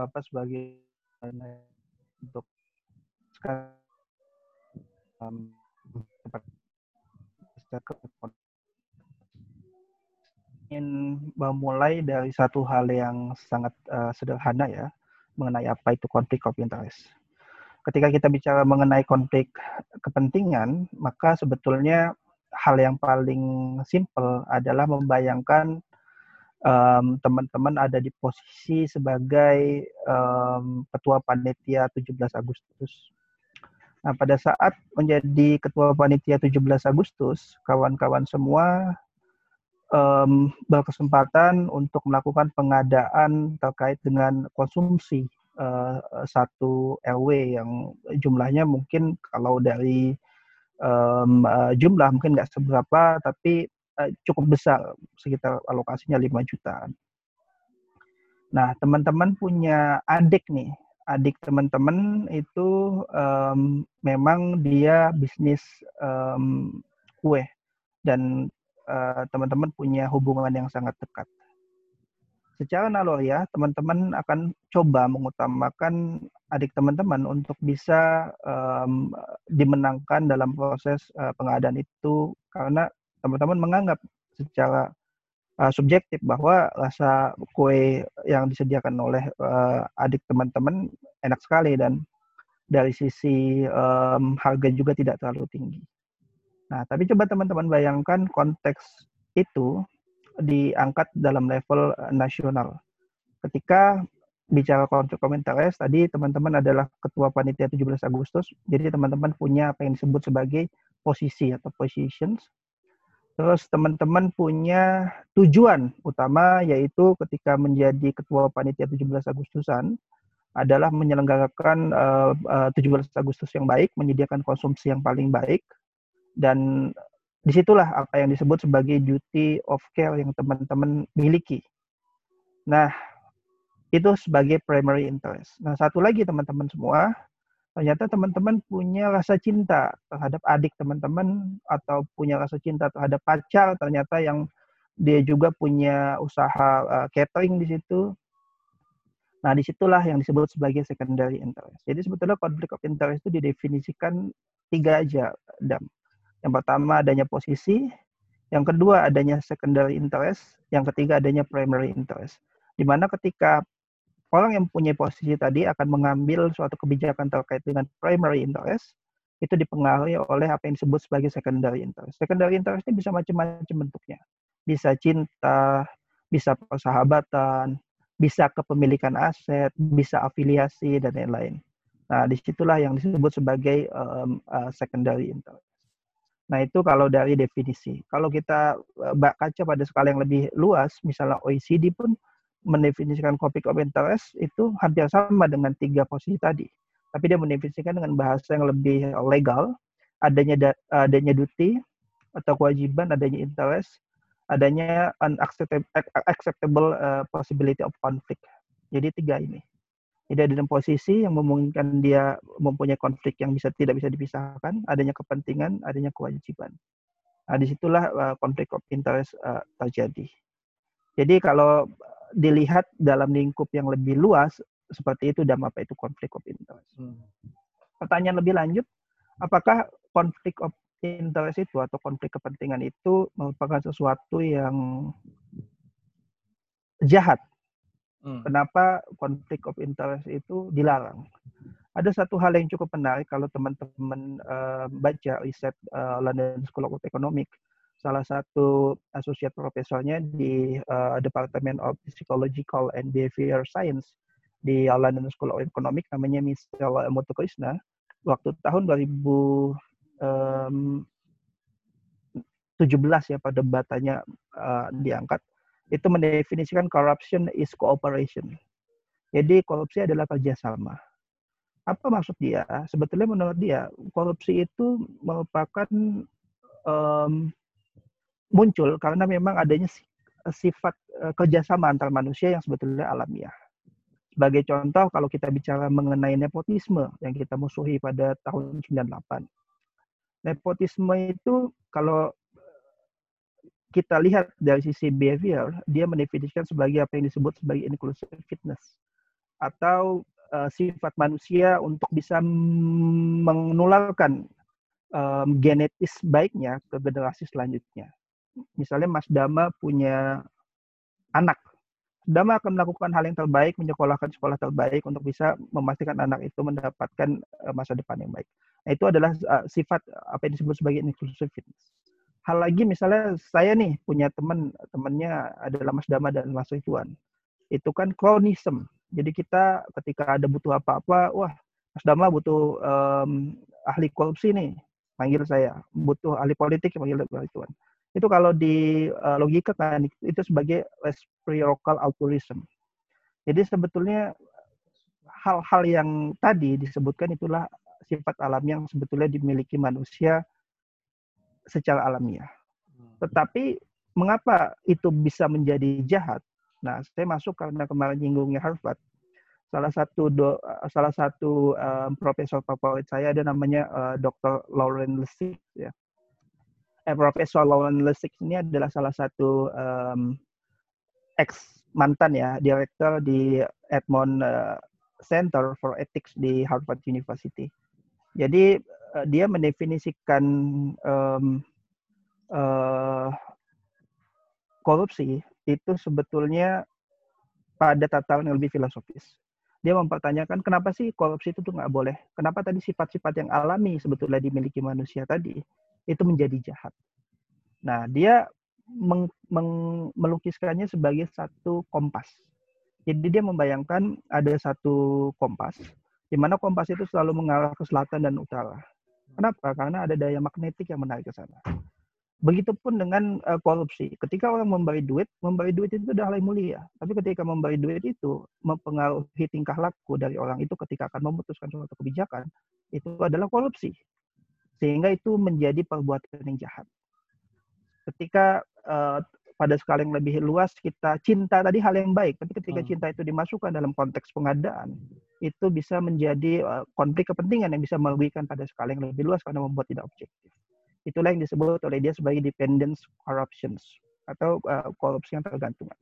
apa sebagai untuk sekarang ingin memulai dari satu hal yang sangat uh, sederhana ya mengenai apa itu konflik of interest. Ketika kita bicara mengenai konflik kepentingan, maka sebetulnya hal yang paling simple adalah membayangkan teman-teman um, ada di posisi sebagai um, ketua panitia 17 Agustus. Nah, pada saat menjadi ketua panitia 17 Agustus, kawan-kawan semua um, berkesempatan untuk melakukan pengadaan terkait dengan konsumsi uh, satu RW yang jumlahnya mungkin kalau dari um, uh, jumlah mungkin nggak seberapa, tapi cukup besar, sekitar alokasinya 5 jutaan. Nah, teman-teman punya adik nih, adik teman-teman itu um, memang dia bisnis um, kue dan Eh, teman-teman uh, punya hubungan yang sangat dekat. Secara naluriah, teman-teman akan coba mengutamakan adik teman-teman untuk bisa um, dimenangkan dalam proses uh, pengadaan itu karena teman-teman menganggap secara uh, subjektif bahwa rasa kue yang disediakan oleh uh, adik teman-teman enak sekali dan dari sisi um, harga juga tidak terlalu tinggi. Nah, tapi coba teman-teman bayangkan konteks itu diangkat dalam level nasional. Ketika bicara konflik komentaris, tadi teman-teman adalah ketua panitia 17 Agustus, jadi teman-teman punya apa yang disebut sebagai posisi atau positions. Terus teman-teman punya tujuan utama yaitu ketika menjadi ketua panitia 17 Agustusan adalah menyelenggarakan uh, uh, 17 Agustus yang baik, menyediakan konsumsi yang paling baik, dan di situlah apa yang disebut sebagai duty of care yang teman-teman miliki. Nah, itu sebagai primary interest. Nah, satu lagi teman-teman semua, ternyata teman-teman punya rasa cinta terhadap adik teman-teman atau punya rasa cinta terhadap pacar ternyata yang dia juga punya usaha uh, catering di situ. Nah, di situlah yang disebut sebagai secondary interest. Jadi sebetulnya konflik of interest itu didefinisikan tiga aja, Dam. Yang pertama adanya posisi, yang kedua adanya secondary interest, yang ketiga adanya primary interest. Di mana ketika orang yang punya posisi tadi akan mengambil suatu kebijakan terkait dengan primary interest, itu dipengaruhi oleh apa yang disebut sebagai secondary interest. Secondary interest ini bisa macam-macam bentuknya. Bisa cinta, bisa persahabatan, bisa kepemilikan aset, bisa afiliasi, dan lain-lain. Nah, di situlah yang disebut sebagai um, uh, secondary interest. Nah, itu kalau dari definisi. Kalau kita eh, kaca pada skala yang lebih luas, misalnya OECD pun mendefinisikan conflict of interest itu hampir sama dengan tiga posisi tadi. Tapi dia mendefinisikan dengan bahasa yang lebih legal, adanya adanya duty atau kewajiban, adanya interest, adanya unacceptable uh, possibility of conflict. Jadi tiga ini tidak dalam posisi yang memungkinkan dia mempunyai konflik yang bisa tidak bisa dipisahkan, adanya kepentingan, adanya kewajiban. Nah, di situlah uh, konflik of interest uh, terjadi. Jadi kalau dilihat dalam lingkup yang lebih luas, seperti itu dan apa itu konflik of interest. Hmm. Pertanyaan lebih lanjut, apakah konflik of interest itu atau konflik kepentingan itu merupakan sesuatu yang jahat Hmm. Kenapa konflik of interest itu dilarang? Ada satu hal yang cukup menarik kalau teman-teman uh, baca riset uh, London School of Economics. Salah satu associate profesornya di uh, Department of Psychological and Behavior Science di London School of Economics namanya Michelle Muthukrishna. Waktu tahun 2017 ya pada batanya uh, diangkat itu mendefinisikan corruption is cooperation. Jadi korupsi adalah kerjasama. Apa maksud dia? Sebetulnya menurut dia korupsi itu merupakan um, muncul karena memang adanya sifat uh, kerjasama antar manusia yang sebetulnya alamiah. Sebagai contoh, kalau kita bicara mengenai nepotisme yang kita musuhi pada tahun 98. Nepotisme itu kalau kita lihat dari sisi behavior, dia mendefinisikan sebagai apa yang disebut sebagai inclusive fitness. atau uh, sifat manusia untuk bisa menularkan um, genetis baiknya ke generasi selanjutnya. Misalnya Mas Dama punya anak, Dama akan melakukan hal yang terbaik, menyekolahkan sekolah terbaik untuk bisa memastikan anak itu mendapatkan uh, masa depan yang baik. Nah, itu adalah uh, sifat apa yang disebut sebagai inclusiveness. Hal lagi misalnya saya nih punya teman, temannya adalah Mas Dama dan Mas Ridwan. Itu kan kronisme. Jadi kita ketika ada butuh apa-apa, wah Mas Dama butuh um, ahli korupsi nih, panggil saya. Butuh ahli politik, panggil Mas Ridwan. Itu kalau di uh, logika kan itu sebagai reciprocal altruism. Jadi sebetulnya hal-hal yang tadi disebutkan itulah sifat alam yang sebetulnya dimiliki manusia secara alamiah. Hmm. Tetapi mengapa itu bisa menjadi jahat? Nah, saya masuk karena kemarin nyinggungnya Harvard. Salah satu do, salah satu um, profesor favorit saya ada namanya uh, Dr. Lauren Lessig ya. Eh, Profesor Lauren Lessig ini adalah salah satu um, ex mantan ya direktur di Edmond uh, Center for Ethics di Harvard University. Jadi uh, dia mendefinisikan um, uh, korupsi itu sebetulnya pada tataran yang lebih filosofis. Dia mempertanyakan kenapa sih korupsi itu tuh nggak boleh? Kenapa tadi sifat-sifat yang alami sebetulnya dimiliki manusia tadi itu menjadi jahat? Nah, dia meng, meng, melukiskannya sebagai satu kompas. Jadi dia membayangkan ada satu kompas di mana kompas itu selalu mengarah ke selatan dan utara. Kenapa? Karena ada daya magnetik yang menarik ke sana. Begitupun dengan uh, korupsi. Ketika orang memberi duit, memberi duit itu adalah hal mulia. Tapi ketika memberi duit itu mempengaruhi tingkah laku dari orang itu ketika akan memutuskan suatu kebijakan, itu adalah korupsi. Sehingga itu menjadi perbuatan yang jahat. Ketika uh, pada skala yang lebih luas kita cinta tadi hal yang baik, tapi ketika hmm. cinta itu dimasukkan dalam konteks pengadaan, itu bisa menjadi uh, konflik kepentingan yang bisa merugikan pada skala yang lebih luas karena membuat tidak objektif. Itulah yang disebut oleh dia sebagai dependence corruptions atau uh, korupsi yang tergantungan.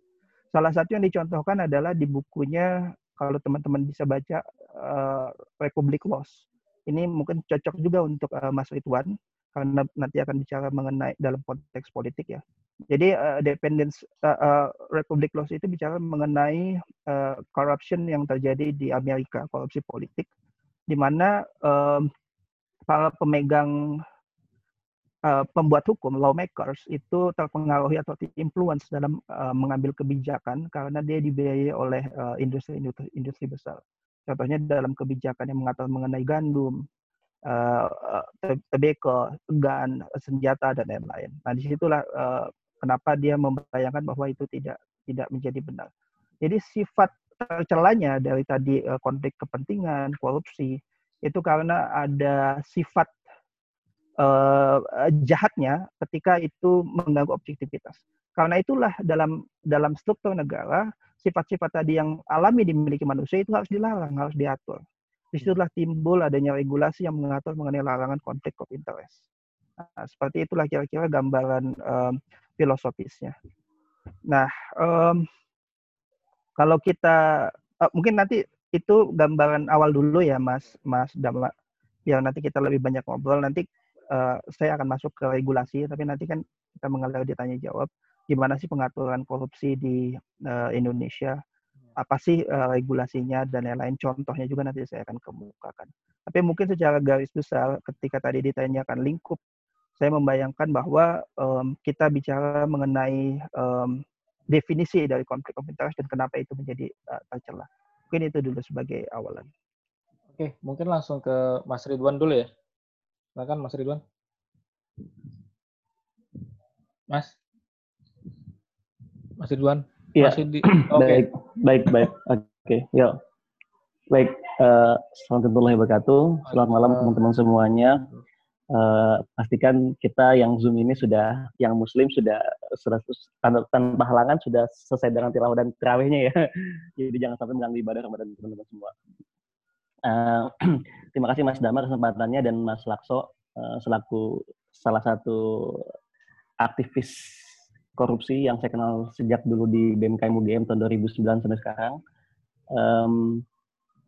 Salah satu yang dicontohkan adalah di bukunya kalau teman-teman bisa baca uh, Republic Laws. Ini mungkin cocok juga untuk uh, Mas Ridwan karena nanti akan bicara mengenai dalam konteks politik ya. Jadi uh, dependence uh, uh, Republic Laws itu bicara mengenai uh, corruption yang terjadi di Amerika, korupsi politik, di mana uh, para pemegang uh, pembuat hukum lawmakers itu terpengaruhi atau influence dalam uh, mengambil kebijakan karena dia dibiayai oleh industri industri industri besar. Contohnya dalam kebijakan yang mengatur mengenai gandum, uh, tobacco, gun, senjata dan lain-lain. Nah di situlah uh, kenapa dia membayangkan bahwa itu tidak tidak menjadi benar. Jadi sifat tercelanya dari tadi konflik kepentingan, korupsi itu karena ada sifat uh, jahatnya ketika itu mengganggu objektivitas. Karena itulah dalam dalam struktur negara sifat-sifat tadi yang alami dimiliki manusia itu harus dilarang, harus diatur. Di situlah timbul adanya regulasi yang mengatur mengenai larangan konflik of interest. Nah, seperti itulah kira-kira gambaran um, filosofisnya. Nah, um, kalau kita uh, mungkin nanti itu gambaran awal dulu ya, Mas Mas Dama. Biar nanti kita lebih banyak ngobrol. Nanti uh, saya akan masuk ke regulasi, tapi nanti kan kita mengalir ditanya jawab gimana sih pengaturan korupsi di uh, Indonesia apa sih uh, regulasinya dan lain-lain contohnya juga nanti saya akan kemukakan. Tapi mungkin secara garis besar ketika tadi ditanyakan lingkup saya membayangkan bahwa um, kita bicara mengenai um, definisi dari konflik of interest dan kenapa itu menjadi uh, tercela. Mungkin itu dulu sebagai awalan. Oke, mungkin langsung ke Mas Ridwan dulu ya. Silakan Mas Ridwan. Mas. Mas Ridwan. Iya. Di... Okay. Baik, baik, baik. Oke, okay. yuk. Baik, uh, Assalamualaikum warahmatullahi wabarakatuh. Selamat malam teman-teman semuanya uh, pastikan kita yang Zoom ini sudah yang Muslim sudah 100 tanpa, tanpa halangan sudah selesai dengan tilawah dan terawihnya ya. Jadi jangan sampai mengganggu ibadah Ramadan teman-teman semua. Uh, terima kasih Mas Damar kesempatannya dan Mas Lakso uh, selaku salah satu aktivis korupsi yang saya kenal sejak dulu di BMKM UGM tahun 2009 sampai sekarang. Um,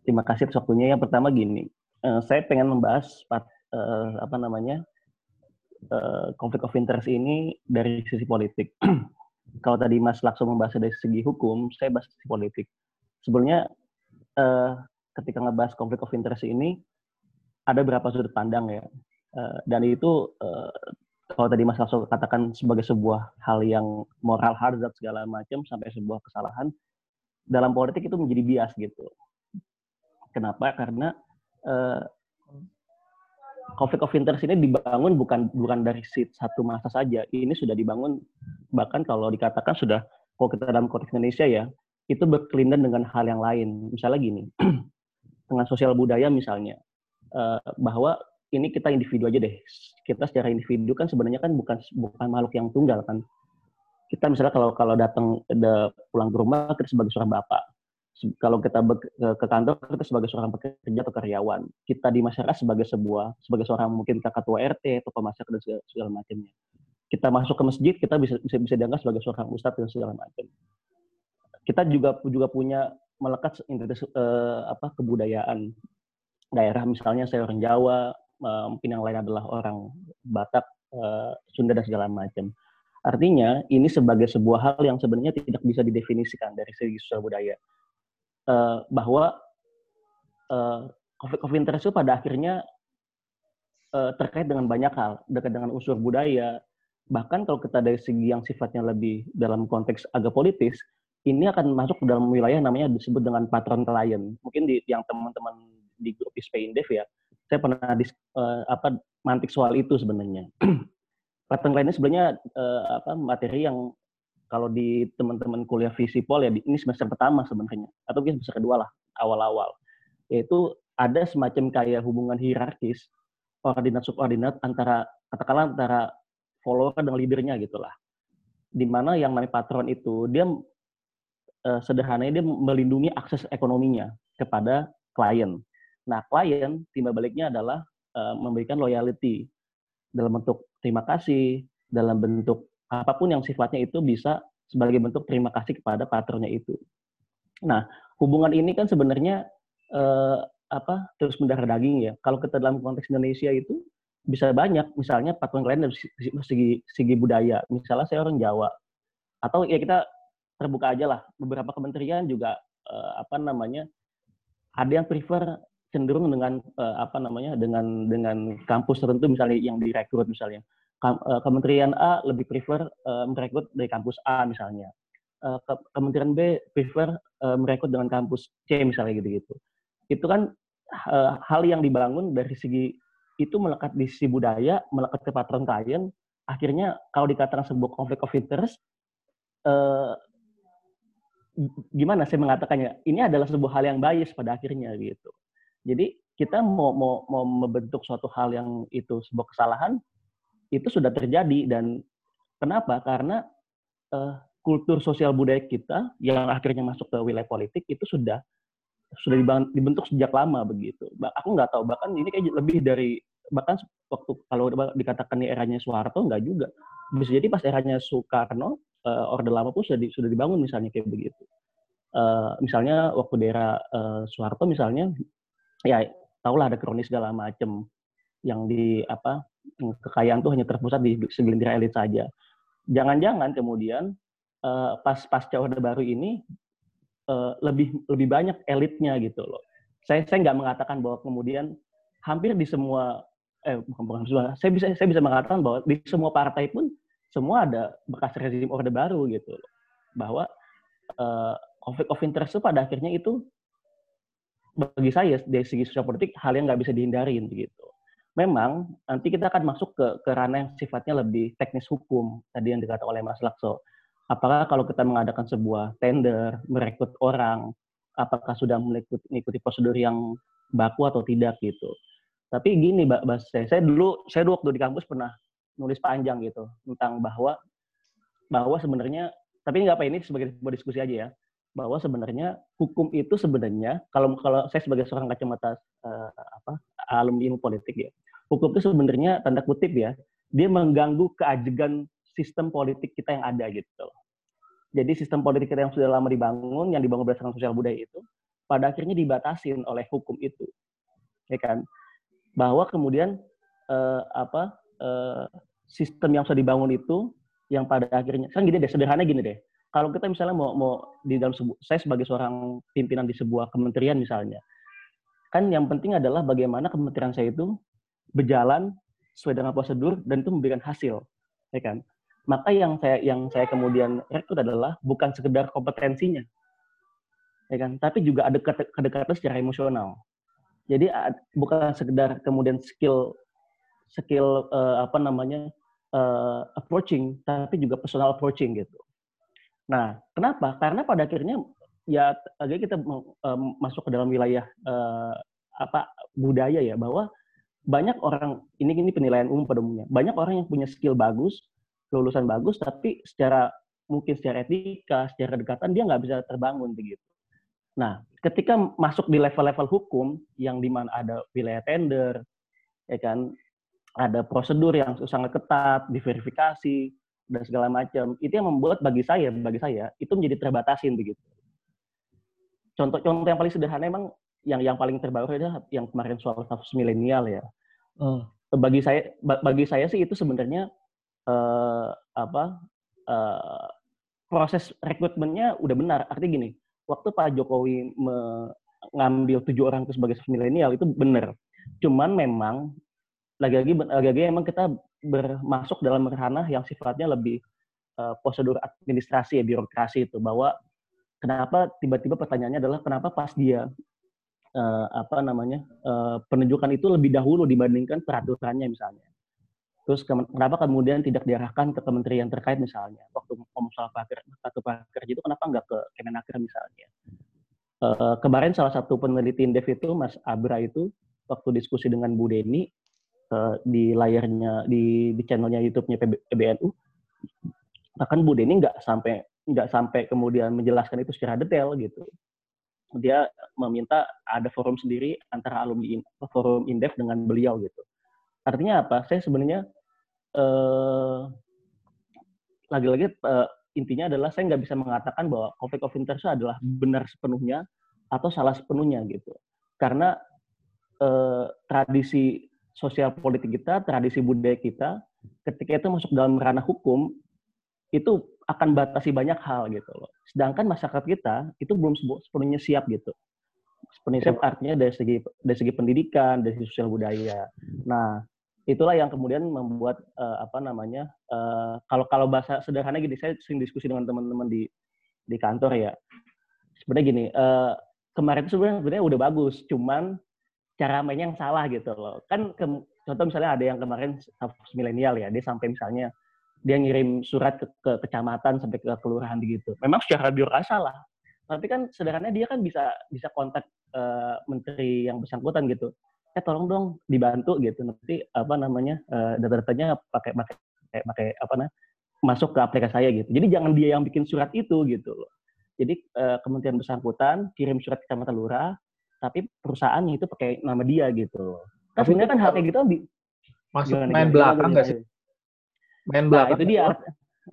Terima kasih atas waktunya. Yang pertama gini, uh, saya pengen membahas uh, apa namanya uh, konflik of interest ini dari sisi politik. Kalau tadi Mas Lakso membahas dari segi hukum, saya bahas sisi politik. Sebenarnya uh, ketika ngebahas konflik of interest ini ada berapa sudut pandang ya, uh, dan itu uh, kalau tadi Mas Lakso katakan sebagai sebuah hal yang moral hazard segala macam sampai sebuah kesalahan dalam politik itu menjadi bias gitu Kenapa? Karena uh, conflict of interest ini dibangun bukan bukan dari satu masa saja. Ini sudah dibangun bahkan kalau dikatakan sudah kalau kita dalam konteks Indonesia ya itu berkelindan dengan hal yang lain. Misalnya gini, dengan sosial budaya misalnya uh, bahwa ini kita individu aja deh. Kita secara individu kan sebenarnya kan bukan bukan makhluk yang tunggal kan. Kita misalnya kalau kalau datang pulang ke rumah kita sebagai seorang bapak. Kalau kita ke kantor kita sebagai seorang pekerja atau karyawan. Kita di masyarakat sebagai sebuah sebagai seorang mungkin ketua RT atau masyarakat dan segala, segala macamnya. Kita masuk ke masjid kita bisa bisa bisa dianggap sebagai seorang ustadz dan segala macam. Kita juga juga punya melekat uh, apa kebudayaan. Daerah misalnya saya orang Jawa uh, mungkin yang lain adalah orang Batak uh, Sunda dan segala macam. Artinya ini sebagai sebuah hal yang sebenarnya tidak bisa didefinisikan dari segi sosial budaya. Uh, bahwa uh, konflik itu pada akhirnya terkait dengan banyak hal, dekat dengan unsur budaya, bahkan kalau kita dari segi yang sifatnya lebih dalam konteks agak politis, ini akan masuk dalam wilayah namanya disebut dengan patron klien. Mungkin di yang teman-teman di grup Dev ya, saya pernah dis, uh, apa mantik soal itu sebenarnya. klien ini sebenarnya uh, apa materi yang kalau di teman-teman kuliah visipol ya ini semester pertama sebenarnya. Atau mungkin semester kedua lah awal-awal. Yaitu ada semacam kayak hubungan hierarkis koordinat subordinat antara katakanlah antara follower dengan leadernya gitulah di mana yang namanya patron itu dia eh, sederhananya dia melindungi akses ekonominya kepada klien nah klien timbal baliknya adalah eh, memberikan loyalty dalam bentuk terima kasih dalam bentuk apa pun yang sifatnya itu bisa sebagai bentuk terima kasih kepada patronnya itu. Nah, hubungan ini kan sebenarnya eh, apa terus mendarah daging ya. Kalau kita dalam konteks Indonesia itu bisa banyak, misalnya patron lain dari segi, segi budaya. Misalnya saya orang Jawa, atau ya kita terbuka aja lah. Beberapa kementerian juga eh, apa namanya ada yang prefer cenderung dengan uh, apa namanya dengan dengan kampus tertentu misalnya yang direkrut misalnya Eh, Kementerian A lebih prefer uh, merekrut dari kampus A misalnya. Uh, Kementerian B prefer uh, merekrut dengan kampus C misalnya gitu-gitu. Itu kan uh, hal yang dibangun dari segi itu melekat di sisi budaya, melekat ke patron klien, akhirnya kalau dikatakan sebuah konflik of interest, uh, gimana saya mengatakannya? Ini adalah sebuah hal yang bias pada akhirnya gitu. Jadi kita mau mau mau membentuk suatu hal yang itu sebuah kesalahan, itu sudah terjadi dan kenapa? Karena uh, kultur sosial budaya kita yang akhirnya masuk ke wilayah politik itu sudah sudah dibentuk sejak lama begitu. Aku nggak tahu bahkan ini kayak lebih dari bahkan waktu kalau dikatakan ini eranya Soeharto nggak juga. Bisa jadi pas eranya Soekarno uh, Orde Lama pun sudah di, sudah dibangun misalnya kayak begitu. Uh, misalnya waktu daerah uh, Soeharto misalnya ya tahulah ada kronis segala macam yang di apa kekayaan tuh hanya terpusat di segelintir elit saja. Jangan-jangan kemudian uh, pas pasca Orde Baru ini uh, lebih lebih banyak elitnya gitu loh. Saya saya nggak mengatakan bahwa kemudian hampir di semua eh bukan bukan semua. Saya bisa saya bisa mengatakan bahwa di semua partai pun semua ada bekas rezim Orde Baru gitu loh. Bahwa uh, konflik of interest itu pada akhirnya itu bagi saya dari segi sosial politik hal yang nggak bisa dihindari gitu memang nanti kita akan masuk ke, ke ranah yang sifatnya lebih teknis hukum tadi yang dikatakan oleh Mas Lakso. Apakah kalau kita mengadakan sebuah tender, merekrut orang, apakah sudah mengikuti, prosedur yang baku atau tidak gitu. Tapi gini, Mbak saya, saya dulu saya dulu waktu di kampus pernah nulis panjang gitu tentang bahwa bahwa sebenarnya tapi nggak apa ini sebagai sebuah diskusi aja ya bahwa sebenarnya hukum itu sebenarnya kalau kalau saya sebagai seorang kacamata uh, apa alumni ilmu politik ya hukum itu sebenarnya tanda kutip ya dia mengganggu keajegan sistem politik kita yang ada gitu. Jadi sistem politik kita yang sudah lama dibangun yang dibangun berdasarkan sosial budaya itu pada akhirnya dibatasin oleh hukum itu, ya kan? Bahwa kemudian uh, apa uh, sistem yang sudah dibangun itu yang pada akhirnya kan gini deh sederhana gini deh kalau kita misalnya mau mau di dalam sebu, saya sebagai seorang pimpinan di sebuah kementerian misalnya kan yang penting adalah bagaimana kementerian saya itu berjalan sesuai dengan prosedur dan itu memberikan hasil ya kan? Maka yang saya yang saya kemudian rekrut adalah bukan sekedar kompetensinya ya kan? Tapi juga ada kedekatan secara emosional. Jadi bukan sekedar kemudian skill skill uh, apa namanya uh, approaching tapi juga personal approaching gitu Nah, kenapa? Karena pada akhirnya ya agak kita um, masuk ke dalam wilayah uh, apa budaya ya bahwa banyak orang ini ini penilaian umum pada umumnya banyak orang yang punya skill bagus lulusan bagus tapi secara mungkin secara etika secara kedekatan dia nggak bisa terbangun begitu nah ketika masuk di level-level hukum yang di mana ada wilayah tender ya kan ada prosedur yang sangat ketat diverifikasi dan segala macam. Itu yang membuat bagi saya bagi saya itu menjadi terbatasin begitu. Contoh-contoh yang paling sederhana emang yang yang paling terbaru adalah yang kemarin soal status milenial ya. Hmm. bagi saya bagi saya sih itu sebenarnya uh, apa uh, proses rekrutmennya udah benar. Artinya gini waktu Pak Jokowi mengambil tujuh orang itu sebagai milenial itu benar. Cuman memang lagi-lagi lagi-lagi emang kita bermasuk dalam ranah yang sifatnya lebih uh, prosedur administrasi ya birokrasi itu. Bahwa kenapa tiba-tiba pertanyaannya adalah kenapa pas dia uh, apa namanya uh, penunjukan itu lebih dahulu dibandingkan peraturannya misalnya. Terus ke, kenapa kemudian tidak diarahkan ke kementerian terkait misalnya? Waktu ngomong soal praker kartu prakerja itu kenapa nggak ke Kemenaker misalnya? Uh, kemarin salah satu peneliti Indef itu Mas Abra itu waktu diskusi dengan Bu Deni uh, di layarnya di di channelnya YouTube-nya PBNU bahkan Bu Deni nggak sampai nggak sampai kemudian menjelaskan itu secara detail gitu. Dia meminta ada forum sendiri antara alumni forum indef dengan beliau gitu. Artinya apa? Saya sebenarnya eh, lagi-lagi eh, intinya adalah saya nggak bisa mengatakan bahwa conflict of interest adalah benar sepenuhnya atau salah sepenuhnya gitu. Karena eh, tradisi sosial politik kita, tradisi budaya kita, ketika itu masuk dalam ranah hukum, itu akan batasi banyak hal gitu loh. Sedangkan masyarakat kita itu belum sepenuhnya siap gitu. Sepenuhnya siap artinya dari segi dari segi pendidikan, dari segi sosial budaya. Nah, itulah yang kemudian membuat uh, apa namanya uh, kalau kalau bahasa sederhana gini, saya sering diskusi dengan teman-teman di di kantor ya. Sebenarnya gini, uh, kemarin itu sebenarnya udah bagus, cuman cara mainnya yang salah gitu loh. Kan ke, contoh misalnya ada yang kemarin milenial ya, dia sampai misalnya dia ngirim surat ke, ke kecamatan sampai ke kelurahan gitu. Memang secara birokrasi salah. Tapi kan sederhananya dia kan bisa bisa kontak uh, menteri yang bersangkutan gitu. Eh tolong dong dibantu gitu. Nanti apa namanya uh, data-datanya pakai pakai pakai apa nah masuk ke aplikasi saya gitu. Jadi jangan dia yang bikin surat itu gitu loh. Jadi uh, kementerian bersangkutan kirim surat ke kecamatan lurah, tapi perusahaannya itu pakai nama dia gitu. Kan sebenarnya kan hal kayak gitu masuk gimana, main belakang nggak sih? Main belakang. Nah, itu dia.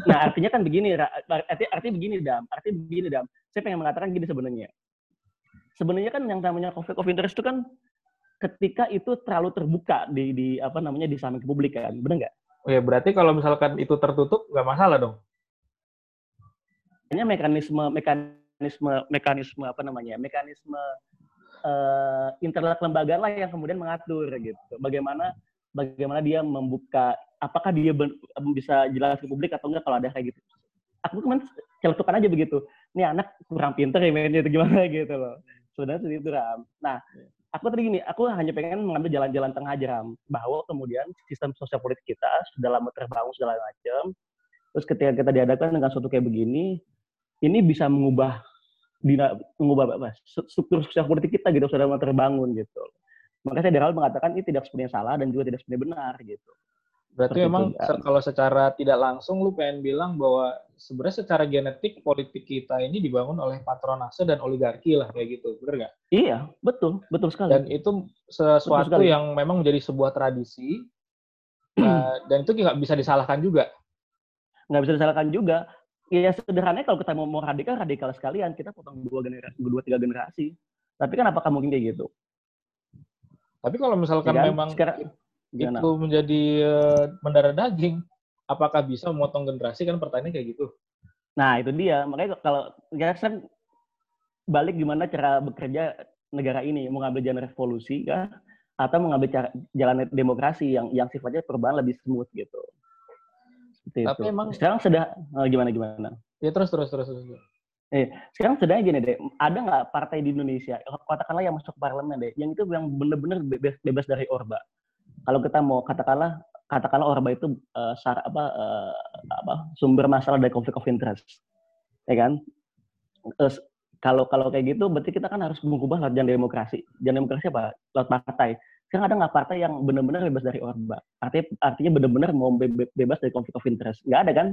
Nah, artinya kan begini, arti arti begini dam, arti begini dam. Saya pengen mengatakan gini sebenarnya. Sebenarnya kan yang namanya conflict of interest itu kan ketika itu terlalu terbuka di di apa namanya di samping publik kan, benar nggak? Oh ya, berarti kalau misalkan itu tertutup nggak masalah dong? Hanya mekanisme mekanisme mekanisme apa namanya? Mekanisme uh, internal kelembagaan lah yang kemudian mengatur gitu. Bagaimana bagaimana dia membuka apakah dia bisa jelas ke publik atau enggak kalau ada kayak gitu. Aku cuma celetukan aja begitu. Ini anak kurang pinter ya mainnya itu gimana gitu loh. Sebenarnya seperti Ram. Nah, aku tadi gini, aku hanya pengen mengambil jalan-jalan tengah aja Ram. Bahwa kemudian sistem sosial politik kita sudah lama terbangun segala macam. Terus ketika kita dihadapkan dengan suatu kayak begini, ini bisa mengubah dina, mengubah apa, struktur sosial politik kita gitu sudah mulai terbangun gitu. Maka saya dari awal mengatakan ini tidak sepenuhnya salah dan juga tidak sepenuhnya benar gitu. Berarti Seperti memang itu, kalau secara tidak langsung lu pengen bilang bahwa sebenarnya secara genetik politik kita ini dibangun oleh patronase dan oligarki lah kayak gitu, benar nggak? Iya, betul, betul sekali. Dan itu sesuatu yang memang menjadi sebuah tradisi uh, dan itu nggak bisa disalahkan juga. Nggak bisa disalahkan juga ya sederhananya kalau kita mau, mau radikal radikal sekalian kita potong dua generasi dua tiga generasi Tapi kan apakah mungkin kayak gitu? Tapi kalau misalkan ya kan? memang Sekarang, itu menjadi uh, mendarah daging, apakah bisa memotong generasi kan pertanyaan kayak gitu. Nah itu dia makanya kalau ya kan balik gimana cara bekerja negara ini mau ngambil jalan revolusi kah atau mengambil cara, jalan demokrasi yang yang sifatnya perubahan lebih smooth gitu. Seperti Tapi itu. emang sekarang sudah oh, gimana gimana? Ya terus terus terus terus. Eh, sekarang sedangnya gini deh, ada nggak partai di Indonesia, katakanlah yang masuk parlemen deh, yang itu yang benar-benar bebas, bebas dari orba. Kalau kita mau katakanlah katakanlah orba itu uh, sar, apa, uh, apa sumber masalah dari konflik of interest, ya kan? Terus, kalau kalau kayak gitu, berarti kita kan harus mengubah lewat jalan demokrasi. Jalan demokrasi apa? Lewat partai. Sekarang ada nggak partai yang benar-benar bebas dari orba? Artinya artinya benar-benar mau bebas dari konflik of interest? Nggak ada kan?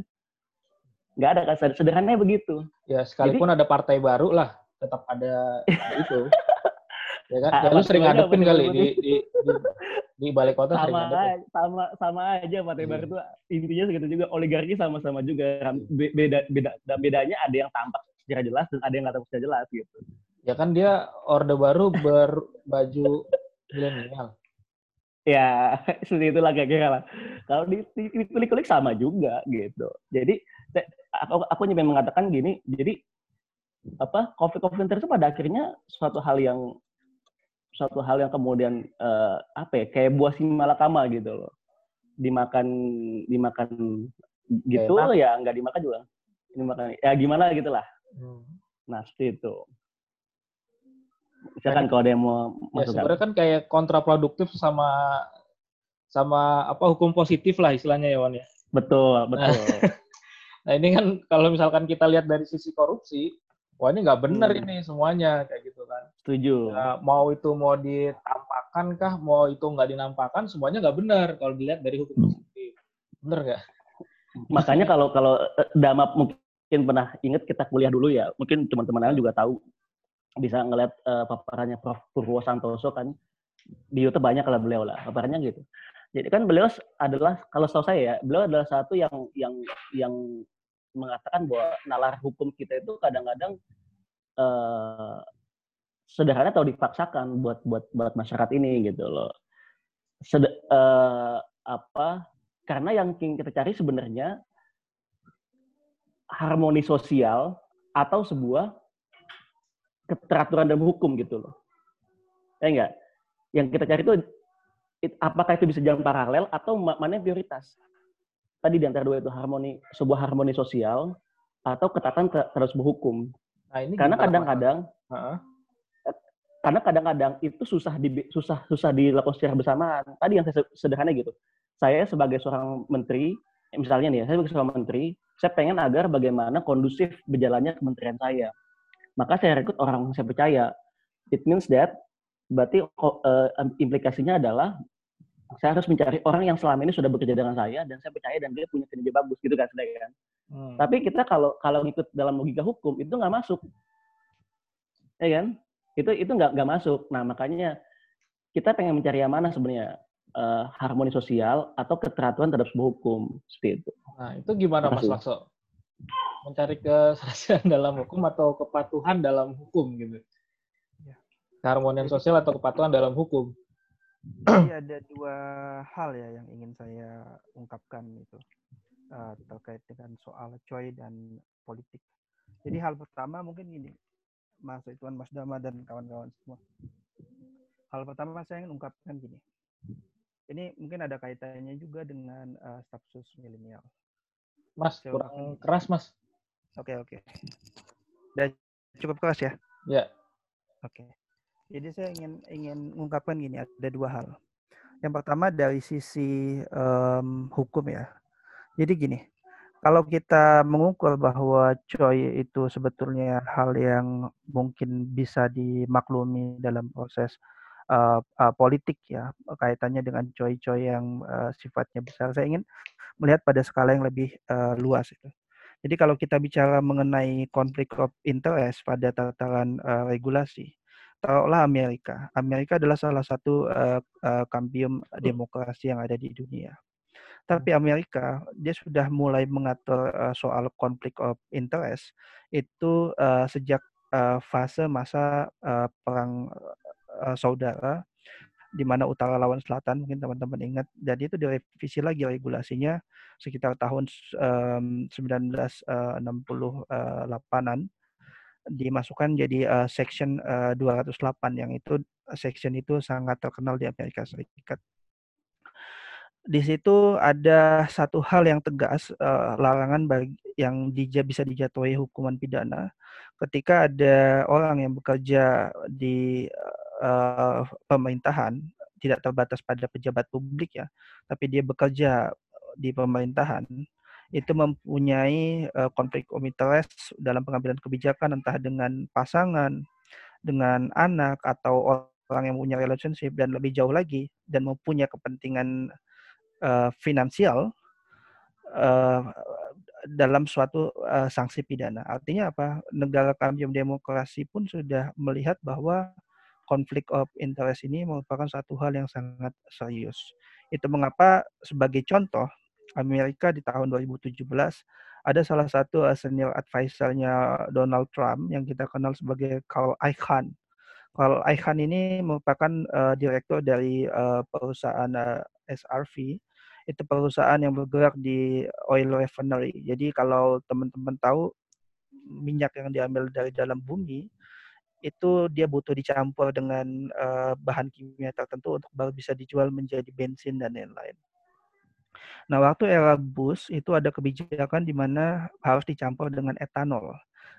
nggak ada kan? Sederhananya begitu. Ya sekalipun Jadi, ada partai baru lah tetap ada itu. Ya kan? Ya, lu sering ngadepin kali di, di, di di balik kota sama sering sama sama aja partai hmm. baru itu intinya segitu juga oligarki sama-sama juga. Beda beda dan bedanya ada yang tampak secara jelas dan ada yang nggak tampak secara jelas gitu. Ya kan dia orde baru berbaju milenial ya seperti itulah kayak lah. Kalau di, kulik-kulik sama juga gitu. Jadi aku, aku hanya mengatakan gini, jadi apa of interest itu pada akhirnya suatu hal yang suatu hal yang kemudian uh, apa ya kayak buah simalakama gitu loh. Dimakan dimakan gitu Enak. ya nggak dimakan juga. Dimakan ya gimana gitulah hmm. nah seperti itu misalkan kalau ada yang mau ya, sebenarnya kan kayak kontraproduktif sama sama apa hukum positif lah istilahnya ya Wan ya betul betul Nah ini kan kalau misalkan kita lihat dari sisi korupsi, wah ini nggak benar hmm. ini semuanya kayak gitu kan. Setuju. Nah, mau itu mau ditampakkan kah, mau itu nggak dinampakkan, semuanya nggak benar kalau dilihat dari hukum positif. Bener nggak? Makanya kalau kalau eh, Dama mungkin pernah ingat kita kuliah dulu ya, mungkin teman-teman lain juga tahu bisa ngeliat uh, paparannya Prof. Purwo Santoso kan di YouTube banyak lah beliau lah paparannya gitu. Jadi kan beliau adalah kalau setahu saya ya, beliau adalah satu yang yang yang mengatakan bahwa nalar hukum kita itu kadang-kadang uh, sederhana atau dipaksakan buat buat buat masyarakat ini gitu loh. Sed, uh, apa karena yang ingin kita cari sebenarnya harmoni sosial atau sebuah keteraturan dalam hukum gitu loh. Ya enggak? Yang kita cari itu apakah itu bisa jalan paralel atau mana yang prioritas? tadi di antara dua itu harmoni sebuah harmoni sosial atau ketatan terhadap sebuah hukum. Nah, ini karena kadang-kadang uh-huh. karena kadang-kadang itu susah di susah susah dilakukan secara bersamaan. Tadi yang saya sederhana gitu. Saya sebagai seorang menteri, misalnya nih, ya, saya sebagai seorang menteri, saya pengen agar bagaimana kondusif berjalannya kementerian saya. Maka saya rekrut orang yang saya percaya. It means that berarti uh, implikasinya adalah saya harus mencari orang yang selama ini sudah bekerja dengan saya dan saya percaya dan dia punya kinerja bagus gitu kan sebenarnya kan. Hmm. Tapi kita kalau kalau ngikut dalam logika hukum itu nggak masuk, ya kan? Itu itu nggak nggak masuk. Nah makanya kita pengen mencari yang mana sebenarnya uh, harmoni sosial atau keteraturan terhadap sebuah hukum seperti itu. Nah itu gimana Mas Lakso? Mencari keserasian dalam hukum atau kepatuhan dalam hukum gitu? Ya. Keharmonian sosial atau kepatuhan dalam hukum? Jadi ada dua hal ya yang ingin saya ungkapkan itu uh, terkait dengan soal coy dan politik. Jadi hal pertama mungkin ini Mas Ituan, Mas Dama dan kawan-kawan semua. Hal pertama saya ingin ungkapkan gini. Ini mungkin ada kaitannya juga dengan uh, stafsus milenial. Mas, kurang keras, Mas. Oke, okay, oke. Okay. Dan cukup keras ya? Ya. Oke. Okay. Jadi saya ingin ingin mengungkapkan gini ada dua hal. Yang pertama dari sisi um, hukum ya. Jadi gini, kalau kita mengukur bahwa coy itu sebetulnya hal yang mungkin bisa dimaklumi dalam proses uh, uh, politik ya, kaitannya dengan coy-coy yang uh, sifatnya besar. Saya ingin melihat pada skala yang lebih uh, luas itu. Jadi kalau kita bicara mengenai konflik of interest pada tataran uh, regulasi, taruhlah Amerika. Amerika adalah salah satu uh, uh, kampium demokrasi yang ada di dunia. Tapi hmm. Amerika dia sudah mulai mengatur uh, soal konflik of interest itu uh, sejak uh, fase masa uh, perang uh, saudara di mana utara lawan selatan mungkin teman-teman ingat dan itu direvisi lagi regulasinya sekitar tahun um, 1968-an dimasukkan jadi uh, section uh, 208 yang itu section itu sangat terkenal di Amerika Serikat. Di situ ada satu hal yang tegas uh, larangan bagi yang dija, bisa dijatuhi hukuman pidana. Ketika ada orang yang bekerja di uh, pemerintahan tidak terbatas pada pejabat publik ya, tapi dia bekerja di pemerintahan itu mempunyai uh, konflik of interest dalam pengambilan kebijakan entah dengan pasangan, dengan anak atau orang yang punya relationship dan lebih jauh lagi dan mempunyai kepentingan uh, finansial uh, dalam suatu uh, sanksi pidana. Artinya apa? Negara kami demokrasi pun sudah melihat bahwa konflik of interest ini merupakan satu hal yang sangat serius. Itu mengapa sebagai contoh Amerika di tahun 2017 ada salah satu senior advisernya Donald Trump yang kita kenal sebagai Carl Icahn. Carl Icahn ini merupakan uh, direktur dari uh, perusahaan uh, SRV. Itu perusahaan yang bergerak di oil refinery. Jadi kalau teman-teman tahu minyak yang diambil dari dalam bumi itu dia butuh dicampur dengan uh, bahan kimia tertentu untuk baru bisa dijual menjadi bensin dan lain-lain. Nah, waktu era Bush itu ada kebijakan di mana harus dicampur dengan etanol.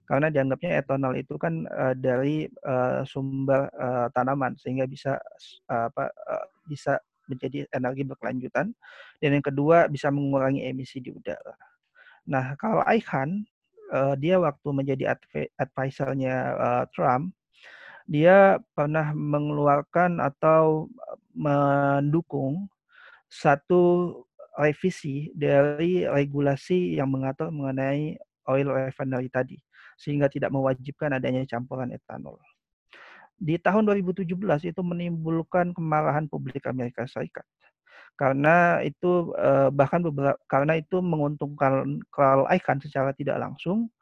Karena dianggapnya etanol itu kan uh, dari uh, sumber uh, tanaman sehingga bisa uh, apa uh, bisa menjadi energi berkelanjutan dan yang kedua bisa mengurangi emisi di udara. Nah, kalau Icahn uh, dia waktu menjadi advisernya uh, Trump dia pernah mengeluarkan atau mendukung satu revisi dari regulasi yang mengatur mengenai oil refinery tadi sehingga tidak mewajibkan adanya campuran etanol. Di tahun 2017 itu menimbulkan kemarahan publik Amerika Serikat karena itu eh, bahkan beberapa karena itu menguntungkan Carl Icahn secara tidak langsung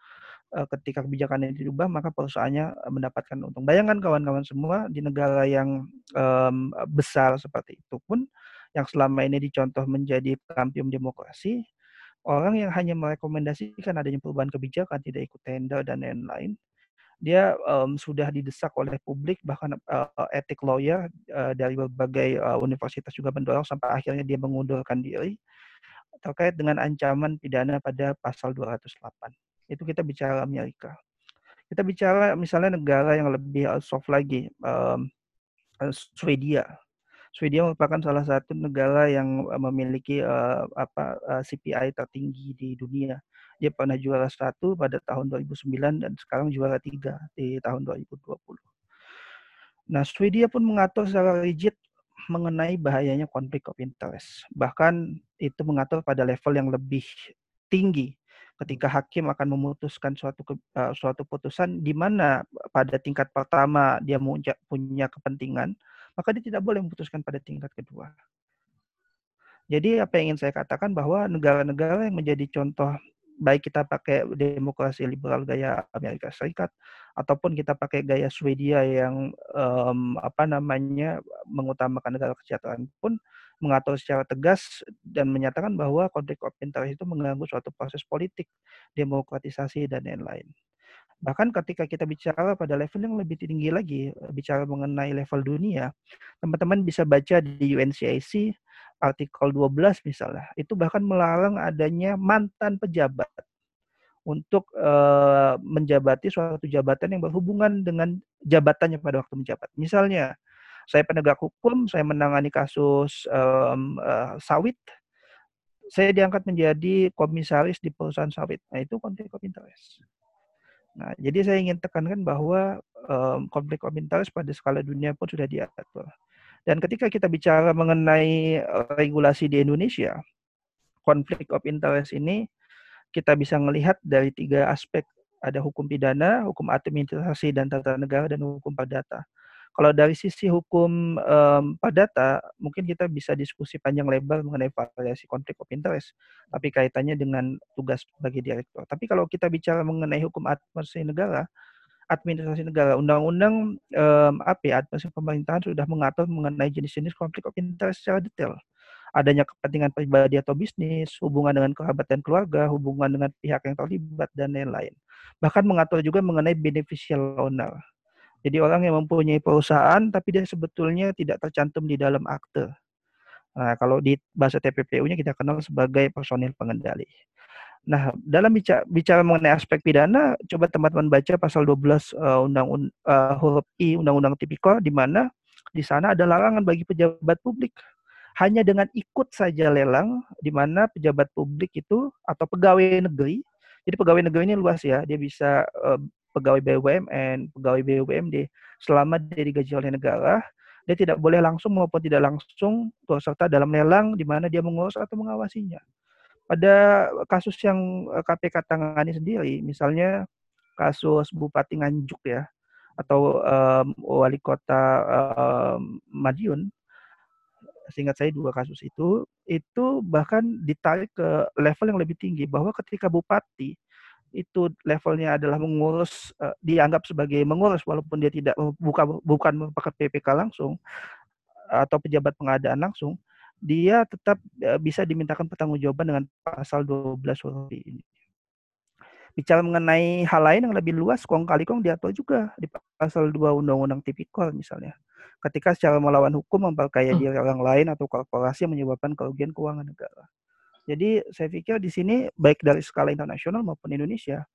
Eh, ketika kebijakan ini dirubah maka perusahaannya eh, mendapatkan untung. Bayangkan kawan-kawan semua di negara yang um, besar seperti itu pun yang selama ini dicontoh menjadi kampium demokrasi, orang yang hanya merekomendasikan adanya perubahan kebijakan, tidak ikut tender dan lain-lain, dia um, sudah didesak oleh publik bahkan uh, etik lawyer uh, dari berbagai uh, universitas juga mendorong sampai akhirnya dia mengundurkan diri terkait dengan ancaman pidana pada pasal 208 itu kita bicara Amerika. Kita bicara misalnya negara yang lebih soft lagi, um, Swedia. Swedia merupakan salah satu negara yang memiliki uh, apa uh, CPI tertinggi di dunia. Dia pernah juara satu pada tahun 2009 dan sekarang juara tiga di tahun 2020. Nah, Swedia pun mengatur secara rigid mengenai bahayanya konflik of interest. Bahkan itu mengatur pada level yang lebih tinggi ketika hakim akan memutuskan suatu uh, suatu putusan di mana pada tingkat pertama dia punya kepentingan, maka dia tidak boleh memutuskan pada tingkat kedua. Jadi apa yang ingin saya katakan bahwa negara-negara yang menjadi contoh baik kita pakai demokrasi liberal gaya Amerika Serikat ataupun kita pakai gaya Swedia yang um, apa namanya mengutamakan negara kesejahteraan pun mengatur secara tegas dan menyatakan bahwa konflik of interest itu mengganggu suatu proses politik, demokratisasi dan lain-lain. Bahkan ketika kita bicara pada level yang lebih tinggi lagi, bicara mengenai level dunia, teman-teman bisa baca di UNCIC artikel 12 misalnya, itu bahkan melarang adanya mantan pejabat untuk uh, menjabati suatu jabatan yang berhubungan dengan jabatannya pada waktu menjabat. Misalnya, saya penegak hukum, saya menangani kasus um, uh, sawit, saya diangkat menjadi komisaris di perusahaan sawit. Nah, itu konflik of interest. Nah, jadi saya ingin tekankan bahwa um, konflik of interest pada skala dunia pun sudah diatur. Dan ketika kita bicara mengenai regulasi di Indonesia, konflik of interest ini kita bisa melihat dari tiga aspek. Ada hukum pidana, hukum administrasi dan tata negara, dan hukum perdata. Kalau dari sisi hukum um, perdata, mungkin kita bisa diskusi panjang lebar mengenai variasi konflik of interest, tapi kaitannya dengan tugas bagi direktur. Tapi kalau kita bicara mengenai hukum administrasi negara, administrasi negara. Undang-undang um, apa ya, administrasi pemerintahan sudah mengatur mengenai jenis-jenis konflik of interest secara detail. Adanya kepentingan pribadi atau bisnis, hubungan dengan kerabat dan keluarga, hubungan dengan pihak yang terlibat, dan lain-lain. Bahkan mengatur juga mengenai beneficial owner. Jadi orang yang mempunyai perusahaan tapi dia sebetulnya tidak tercantum di dalam akte. Nah, kalau di bahasa TPPU-nya kita kenal sebagai personil pengendali. Nah, dalam bicara, bicara mengenai aspek pidana, coba teman-teman baca pasal 12 uh, undang uh, huruf I Undang-Undang Tipikor di mana di sana ada larangan bagi pejabat publik hanya dengan ikut saja lelang di mana pejabat publik itu atau pegawai negeri. Jadi pegawai negeri ini luas ya, dia bisa uh, pegawai BUMN, pegawai BUMD selama dia digaji oleh negara, dia tidak boleh langsung maupun tidak langsung turut serta dalam lelang di mana dia mengurus atau mengawasinya. Pada kasus yang KPK eh, tangani sendiri, misalnya kasus Bupati Nganjuk ya, atau um, wali kota um, Madiun, seingat saya dua kasus itu, itu bahkan ditarik ke level yang lebih tinggi, bahwa ketika Bupati itu levelnya adalah mengurus, uh, dianggap sebagai mengurus walaupun dia tidak buka, bukan merupakan PPK langsung, atau pejabat pengadaan langsung, dia tetap uh, bisa dimintakan pertanggungjawaban dengan pasal 12 huruf ini. Bicara mengenai hal lain yang lebih luas, kong kali kong diatur juga di pasal 2 Undang-Undang Tipikor misalnya. Ketika secara melawan hukum memperkaya hmm. diri orang lain atau korporasi menyebabkan kerugian keuangan negara. Jadi saya pikir di sini baik dari skala internasional maupun Indonesia,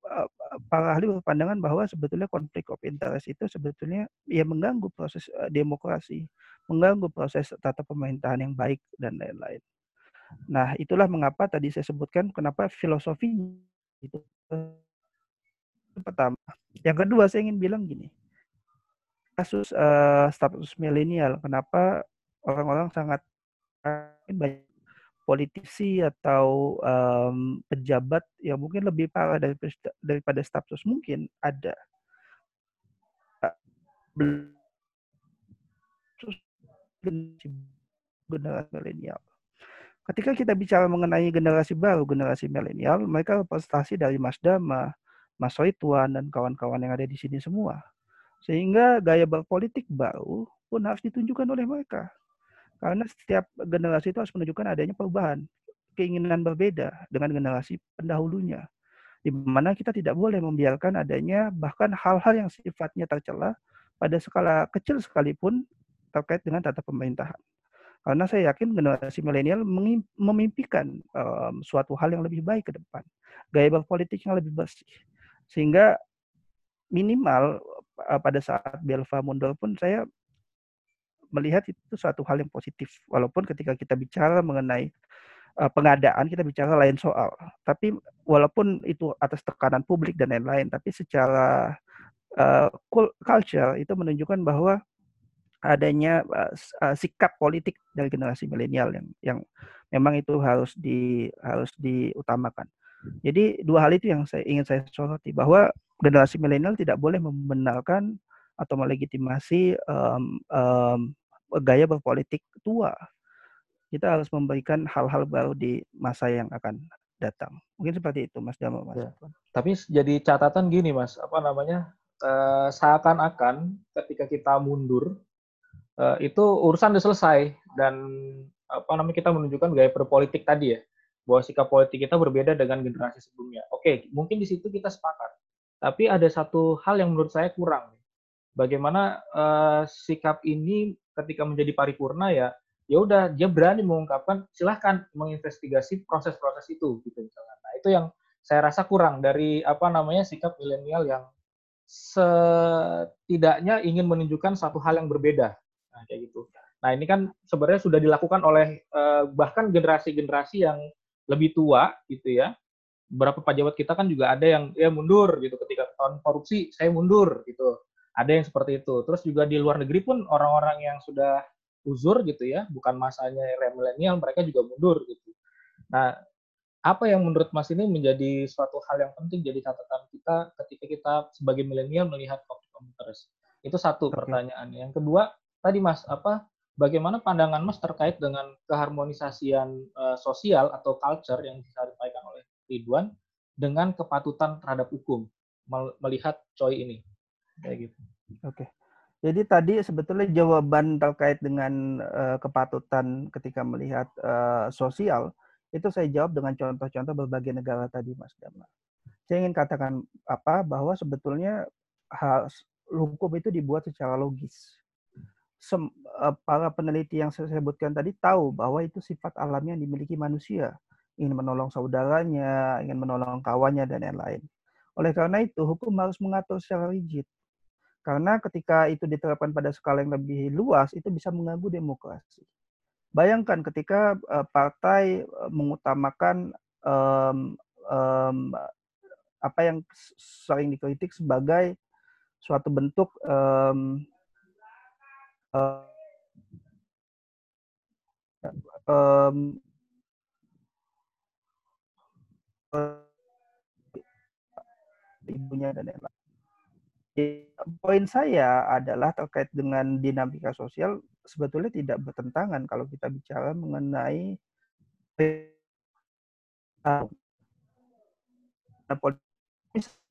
Eh, para ahli berpandangan bahwa sebetulnya konflik of interest itu sebetulnya ya mengganggu proses uh, demokrasi, mengganggu proses tata pemerintahan yang baik dan lain-lain. Nah, itulah mengapa tadi saya sebutkan kenapa filosofi itu pertama. Yang kedua saya ingin bilang gini. Kasus uh, status milenial, kenapa orang-orang sangat banyak politisi atau um, pejabat yang mungkin lebih parah daripada, daripada status mungkin ada generasi milenial. Ketika kita bicara mengenai generasi baru, generasi milenial, mereka representasi dari Mas Dama, Mas Soituan, dan kawan-kawan yang ada di sini semua. Sehingga gaya berpolitik baru pun harus ditunjukkan oleh mereka. Karena setiap generasi itu harus menunjukkan adanya perubahan, keinginan berbeda dengan generasi pendahulunya. Di mana kita tidak boleh membiarkan adanya bahkan hal-hal yang sifatnya tercela pada skala kecil sekalipun terkait dengan tata pemerintahan. Karena saya yakin generasi milenial memimpikan um, suatu hal yang lebih baik ke depan. Gaya berpolitik yang lebih bersih. Sehingga minimal uh, pada saat Belva mundur pun saya melihat itu suatu hal yang positif. Walaupun ketika kita bicara mengenai uh, pengadaan kita bicara lain soal. Tapi walaupun itu atas tekanan publik dan lain-lain, tapi secara uh, culture itu menunjukkan bahwa adanya uh, uh, sikap politik dari generasi milenial yang yang memang itu harus di harus diutamakan. Jadi dua hal itu yang saya ingin saya soroti bahwa generasi milenial tidak boleh membenarkan atau melegitimasi um, um, gaya berpolitik tua. Kita harus memberikan hal-hal baru di masa yang akan datang. Mungkin seperti itu, Mas Dama. Mas. Ya. Tapi jadi catatan gini, Mas, apa namanya? Uh, seakan-akan ketika kita mundur uh, itu urusan sudah selesai dan apa namanya kita menunjukkan gaya berpolitik tadi ya bahwa sikap politik kita berbeda dengan generasi sebelumnya. Oke, mungkin di situ kita sepakat. Tapi ada satu hal yang menurut saya kurang. Bagaimana uh, sikap ini ketika menjadi paripurna ya ya udah dia berani mengungkapkan silahkan menginvestigasi proses-proses itu gitu misalnya. Nah itu yang saya rasa kurang dari apa namanya sikap milenial yang setidaknya ingin menunjukkan satu hal yang berbeda. Nah kayak gitu. Nah ini kan sebenarnya sudah dilakukan oleh eh, bahkan generasi-generasi yang lebih tua gitu ya. Beberapa pejabat kita kan juga ada yang ya mundur gitu ketika tahun korupsi saya mundur gitu ada yang seperti itu. Terus juga di luar negeri pun orang-orang yang sudah uzur gitu ya, bukan masanya era milenial, mereka juga mundur gitu. Nah, apa yang menurut Mas ini menjadi suatu hal yang penting jadi catatan kita ketika kita sebagai milenial melihat konflik of Itu satu okay. pertanyaan. Yang kedua, tadi Mas, apa bagaimana pandangan Mas terkait dengan keharmonisasian uh, sosial atau culture yang disampaikan oleh Ridwan dengan kepatutan terhadap hukum? melihat Choi ini kayak gitu. Oke. Jadi tadi sebetulnya jawaban terkait dengan uh, kepatutan ketika melihat uh, sosial itu saya jawab dengan contoh-contoh berbagai negara tadi, Mas Dama. Saya ingin katakan apa bahwa sebetulnya hal hukum itu dibuat secara logis. Sem, uh, para peneliti yang saya sebutkan tadi tahu bahwa itu sifat alamnya yang dimiliki manusia, ingin menolong saudaranya, ingin menolong kawannya dan lain-lain. Oleh karena itu, hukum harus mengatur secara rigid karena ketika itu diterapkan pada skala yang lebih luas, itu bisa mengganggu demokrasi. Bayangkan ketika uh, partai uh, mengutamakan um, um, apa yang sering dikritik sebagai suatu bentuk um, um, ibunya dan lain-lain poin saya adalah terkait dengan dinamika sosial sebetulnya tidak bertentangan kalau kita bicara mengenai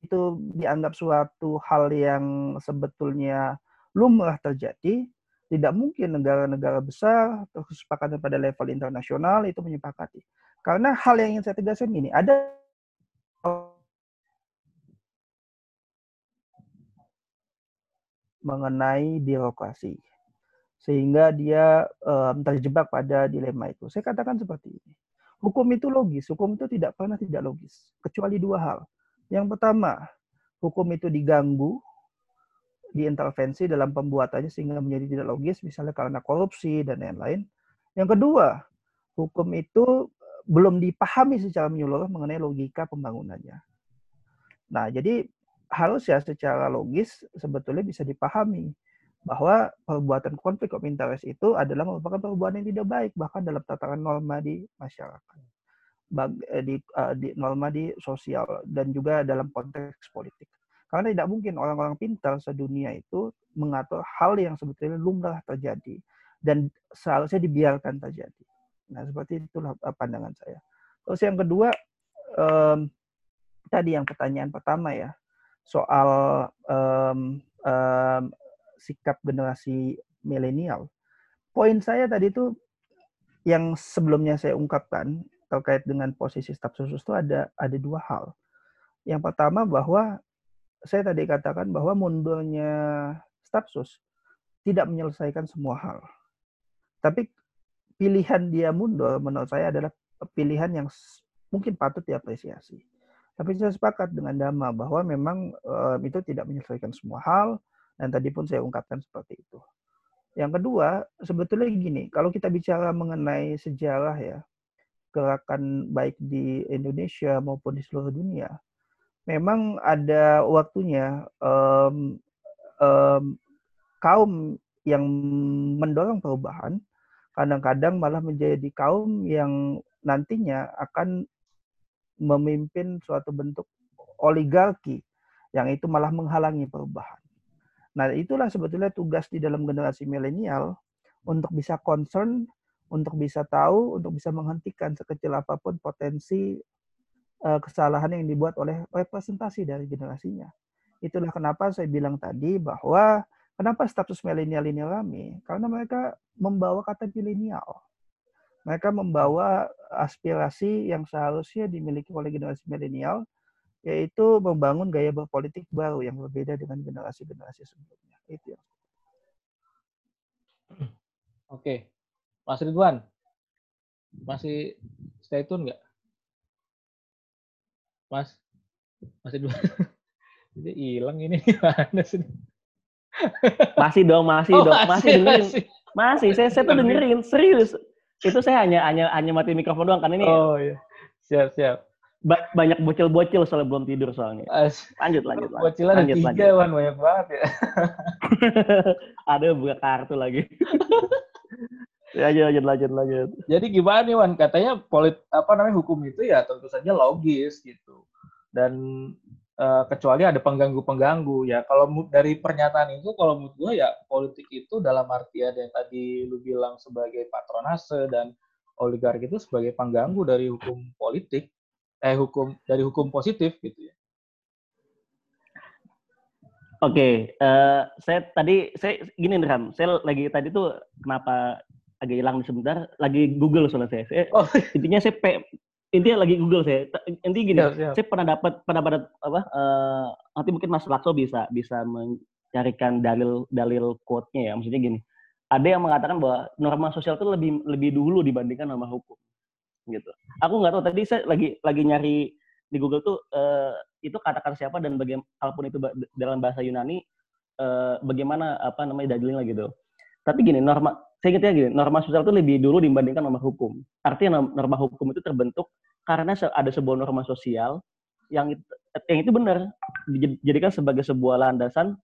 itu dianggap suatu hal yang sebetulnya lumrah terjadi tidak mungkin negara-negara besar kesepakatan pada level internasional itu menyepakati. Karena hal yang ingin saya tegaskan ini ada mengenai birokrasi sehingga dia um, terjebak pada dilema itu. Saya katakan seperti ini. Hukum itu logis, hukum itu tidak pernah tidak logis, kecuali dua hal. Yang pertama, hukum itu diganggu, diintervensi dalam pembuatannya sehingga menjadi tidak logis, misalnya karena korupsi dan lain-lain. Yang kedua, hukum itu belum dipahami secara menyeluruh mengenai logika pembangunannya. Nah, jadi harusnya secara logis sebetulnya bisa dipahami bahwa perbuatan konflik of interest itu adalah merupakan perbuatan yang tidak baik bahkan dalam tataran norma di masyarakat eh, di, uh, di norma di sosial dan juga dalam konteks politik. Karena tidak mungkin orang-orang pintar sedunia itu mengatur hal yang sebetulnya lumrah terjadi dan seharusnya dibiarkan terjadi. Nah seperti itulah eh, pandangan saya. Terus yang kedua um, tadi yang pertanyaan pertama ya soal um, um, sikap generasi milenial. Poin saya tadi itu yang sebelumnya saya ungkapkan terkait dengan posisi staf khusus itu ada ada dua hal. Yang pertama bahwa saya tadi katakan bahwa mundurnya staf sus tidak menyelesaikan semua hal. Tapi pilihan dia mundur menurut saya adalah pilihan yang mungkin patut diapresiasi. Tapi saya sepakat dengan Dama bahwa memang um, itu tidak menyelesaikan semua hal dan tadi pun saya ungkapkan seperti itu. Yang kedua, sebetulnya gini, kalau kita bicara mengenai sejarah ya, gerakan baik di Indonesia maupun di seluruh dunia, memang ada waktunya um, um, kaum yang mendorong perubahan kadang-kadang malah menjadi kaum yang nantinya akan memimpin suatu bentuk oligarki yang itu malah menghalangi perubahan. Nah, itulah sebetulnya tugas di dalam generasi milenial untuk bisa concern, untuk bisa tahu, untuk bisa menghentikan sekecil apa pun potensi uh, kesalahan yang dibuat oleh representasi dari generasinya. Itulah kenapa saya bilang tadi bahwa kenapa status milenial ini rame? Karena mereka membawa kata milenial mereka membawa aspirasi yang seharusnya dimiliki oleh generasi milenial, yaitu membangun gaya berpolitik baru yang berbeda dengan generasi-generasi sebelumnya. Itu yang. Oke, Mas Ridwan, masih stay tune nggak? Mas, Mas Ridwan, ini hilang ini gimana sih? Masih dong, masih oh, dong, masih, masih dengerin. Masih. masih. Saya, saya tuh dengerin, serius itu saya hanya hanya hanya mati mikrofon doang kan ini. Oh iya. Siap, siap. Ba banyak bocil-bocil soalnya belum tidur soalnya. Lanjut, lanjut, lanjut. Bocilan lanjut, tiga, lanjut. Wan, banyak banget ya. Ada buka kartu lagi. lanjut, lanjut, lanjut, lanjut. Jadi gimana nih, Wan? Katanya polit apa namanya hukum itu ya tentu saja logis gitu. Dan uh, kecuali ada pengganggu-pengganggu ya. Kalau dari pernyataan itu, kalau menurut gue ya politik itu dalam artian yang tadi lu bilang sebagai patronase dan oligarki itu sebagai pengganggu dari hukum politik, eh hukum dari hukum positif gitu ya. Oke, okay, uh, saya tadi saya gini Ram, saya lagi tadi tuh kenapa agak hilang sebentar, lagi Google soalnya saya. saya oh. Intinya saya pe, intinya lagi Google saya. Intinya gini, siap, siap. saya pernah dapat pernah dapat apa? Uh, nanti mungkin Mas Lakso bisa bisa mencarikan dalil dalil quote-nya ya. Maksudnya gini, ada yang mengatakan bahwa norma sosial itu lebih lebih dulu dibandingkan norma hukum, gitu. Aku nggak tahu tadi saya lagi lagi nyari di Google tuh uh, itu kata-kata siapa dan bagaimana kalaupun itu dalam bahasa Yunani uh, bagaimana apa namanya dalilnya gitu. Tapi gini, norma saya ingatnya gini, norma sosial itu lebih dulu dibandingkan norma hukum. Artinya norma hukum itu terbentuk karena ada sebuah norma sosial yang itu, yang itu benar dijadikan sebagai sebuah landasan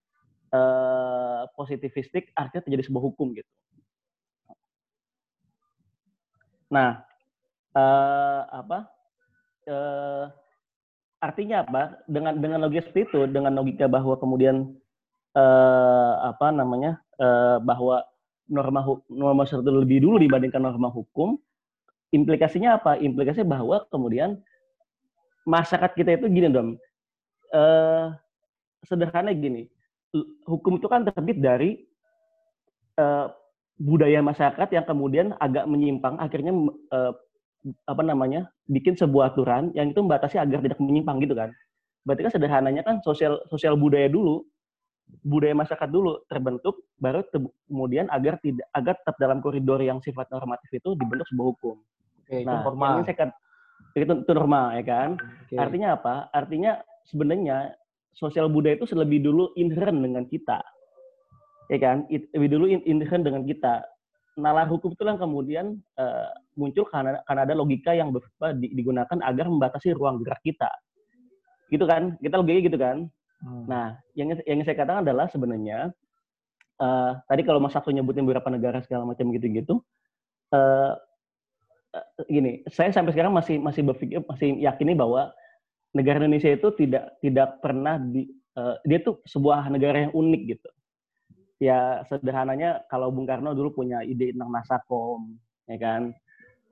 uh, positivistik artinya terjadi sebuah hukum gitu. Nah, uh, apa? Uh, artinya apa? Dengan dengan logika seperti itu, dengan logika bahwa kemudian uh, apa namanya uh, bahwa norma norma itu lebih dulu dibandingkan norma hukum, implikasinya apa? Implikasinya bahwa kemudian masyarakat kita itu gini dong, uh, sederhana gini, hukum itu kan terbit dari uh, budaya masyarakat yang kemudian agak menyimpang, akhirnya uh, apa namanya bikin sebuah aturan yang itu membatasi agar tidak menyimpang gitu kan. Berarti kan sederhananya kan sosial sosial budaya dulu budaya masyarakat dulu terbentuk baru te kemudian agar tidak agar tetap dalam koridor yang sifat normatif itu dibentuk sebuah hukum Oke, nah itu normal. ini saya kan itu, itu normal ya kan Oke. artinya apa artinya sebenarnya sosial budaya itu lebih dulu inherent dengan kita ya kan lebih dulu inherent dengan kita nalar hukum itu yang kemudian uh, muncul karena karena ada logika yang digunakan agar membatasi ruang gerak kita. Gitu kan? Kita logikanya gitu kan? Hmm. Nah, yang yang saya katakan adalah sebenarnya uh, tadi kalau Mas Sabtu nyebutin beberapa negara segala macam gitu-gitu uh, gini, saya sampai sekarang masih masih berpikir masih yakini bahwa negara Indonesia itu tidak tidak pernah di uh, dia tuh sebuah negara yang unik gitu ya sederhananya kalau Bung Karno dulu punya ide tentang Nasakom, ya kan,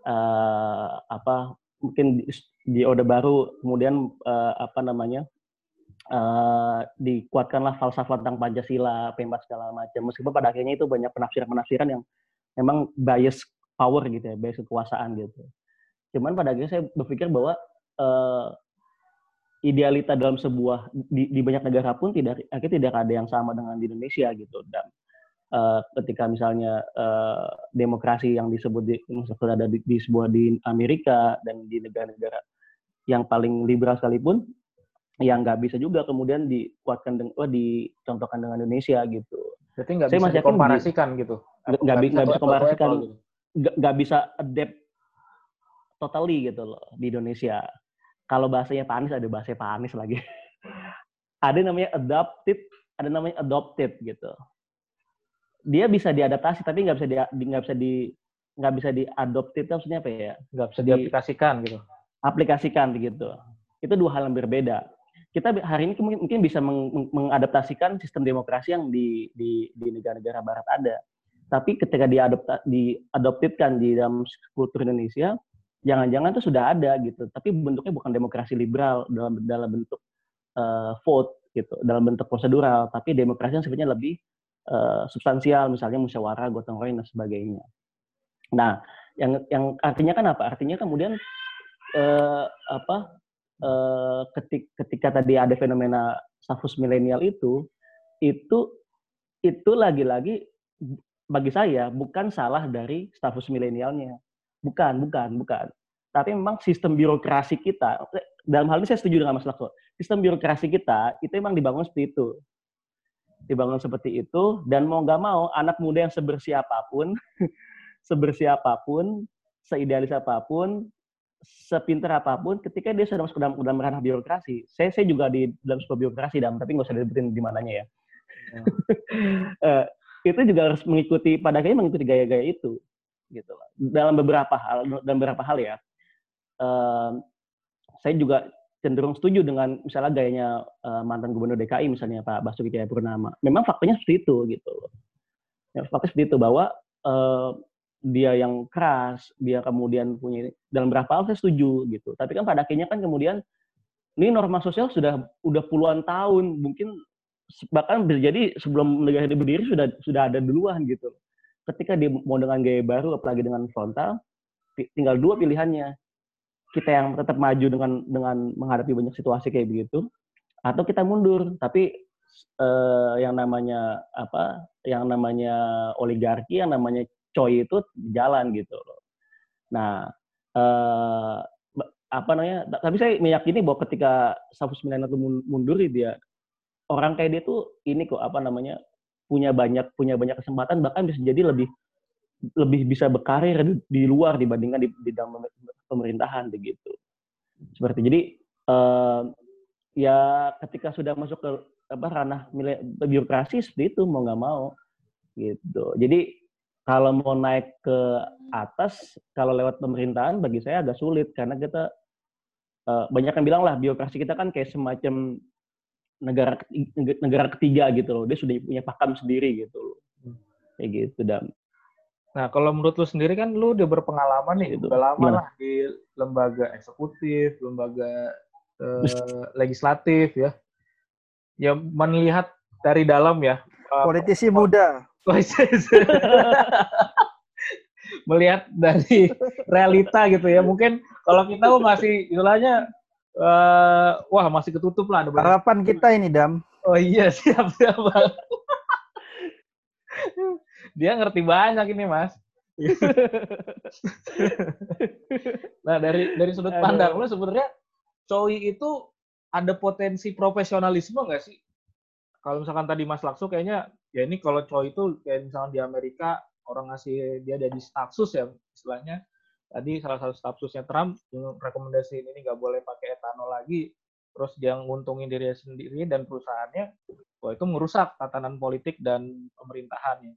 uh, apa mungkin di, di Orde Baru kemudian uh, apa namanya uh, dikuatkanlah falsafah tentang Pancasila, pembas segala macam. Meskipun pada akhirnya itu banyak penafsiran-penafsiran yang memang bias power gitu ya, bias kekuasaan gitu. Cuman pada akhirnya saya berpikir bahwa uh, idealita dalam sebuah di, di banyak negara pun tidak akhirnya tidak ada yang sama dengan di Indonesia gitu dan uh, ketika misalnya uh, demokrasi yang disebut di ada di, di sebuah di Amerika dan di negara-negara yang paling liberal sekalipun yang nggak bisa juga kemudian dikuatkan dengan oh, dicontohkan dengan Indonesia gitu. Berarti nggak bisa dikomparasikan gitu? Nggak bisa bisa komparasikan, nggak bisa adapt totally gitu loh di Indonesia kalau bahasanya Pak Anies ada bahasa Pak Anies lagi. ada namanya adopted, ada namanya adopted gitu. Dia bisa diadaptasi tapi nggak bisa di nggak bisa di nggak bisa diadopted maksudnya apa ya? Nggak bisa diaplikasikan gitu. Aplikasikan begitu. Itu dua hal yang berbeda. Kita hari ini mungkin bisa meng mengadaptasikan sistem demokrasi yang di di di negara-negara barat ada. Tapi ketika diadopta, diadoptedkan di dalam kultur Indonesia, jangan-jangan itu sudah ada gitu, tapi bentuknya bukan demokrasi liberal dalam dalam bentuk uh, vote gitu, dalam bentuk prosedural, tapi demokrasi yang sebenarnya lebih uh, substansial, misalnya musyawarah, gotong royong dan sebagainya. Nah, yang yang artinya kan apa? Artinya kemudian uh, apa? Uh, ketik, ketika tadi ada fenomena status milenial itu, itu itu lagi-lagi bagi saya bukan salah dari status milenialnya Bukan, bukan, bukan. Tapi memang sistem birokrasi kita, dalam hal ini saya setuju dengan Mas Lakso, sistem birokrasi kita itu memang dibangun seperti itu. Dibangun seperti itu, dan mau nggak mau, anak muda yang sebersih apa pun, sebersih apa pun, seidealis apa pun, sepintar apa pun, ketika dia sudah masuk dalam, dalam ranah birokrasi, saya saya juga di dalam sebuah birokrasi, dalam tapi nggak usah disebutin di mananya ya. uh, itu juga harus mengikuti pada akhirnya mengikuti gaya-gaya itu gitu loh. Dalam beberapa hal, dalam beberapa hal ya, uh, saya juga cenderung setuju dengan misalnya gayanya uh, mantan gubernur DKI misalnya Pak Basuki Cahayapurnama. Memang faktanya seperti itu gitu loh. Ya, faktanya seperti itu bahwa uh, dia yang keras, dia kemudian punya dalam beberapa hal saya setuju gitu. Tapi kan pada akhirnya kan kemudian ini norma sosial sudah udah puluhan tahun, mungkin bahkan jadi sebelum negara ini berdiri sudah sudah ada duluan gitu. Ketika dia mau dengan gaya baru, apalagi dengan frontal, tinggal dua pilihannya. Kita yang tetap maju dengan dengan menghadapi banyak situasi kayak begitu, atau kita mundur. Tapi eh, yang namanya apa? Yang namanya oligarki, yang namanya coy itu jalan gitu loh. Nah, eh, apa namanya? Tapi saya meyakini bahwa ketika Safus Milan itu mundur dia orang kayak dia tuh ini kok apa namanya punya banyak punya banyak kesempatan bahkan bisa jadi lebih lebih bisa berkarir di, di luar dibandingkan di bidang pemerintahan begitu seperti jadi uh, ya ketika sudah masuk ke apa ranah birokrasi seperti itu mau nggak mau gitu jadi kalau mau naik ke atas kalau lewat pemerintahan bagi saya agak sulit karena kita uh, banyak yang bilang lah birokrasi kita kan kayak semacam negara negara ketiga gitu loh. Dia sudah punya pakam sendiri gitu loh. Kayak gitu dan Nah, kalau menurut lu sendiri kan lu udah berpengalaman nih, gitu. udah lama Gimana? lah di lembaga eksekutif, lembaga eh, legislatif ya. Ya melihat dari dalam ya. Eh, Politisi uh, muda. melihat dari realita gitu ya. Mungkin kalau kita masih istilahnya uh, wah masih ketutup lah. Harapan kita ini Dam. Oh iya siap siap. Dia ngerti banyak ini mas. nah dari dari sudut pandang lo sebenarnya Choi itu ada potensi profesionalisme nggak sih? Kalau misalkan tadi Mas Lakso kayaknya ya ini kalau Choi itu kayak misalnya di Amerika orang ngasih dia ada di stafsus ya istilahnya. Tadi salah satu staf susnya Trump rekomendasi ini nggak boleh pakai etanol lagi. Terus dia nguntungin diri sendiri dan perusahaannya wah itu merusak tatanan politik dan pemerintahannya.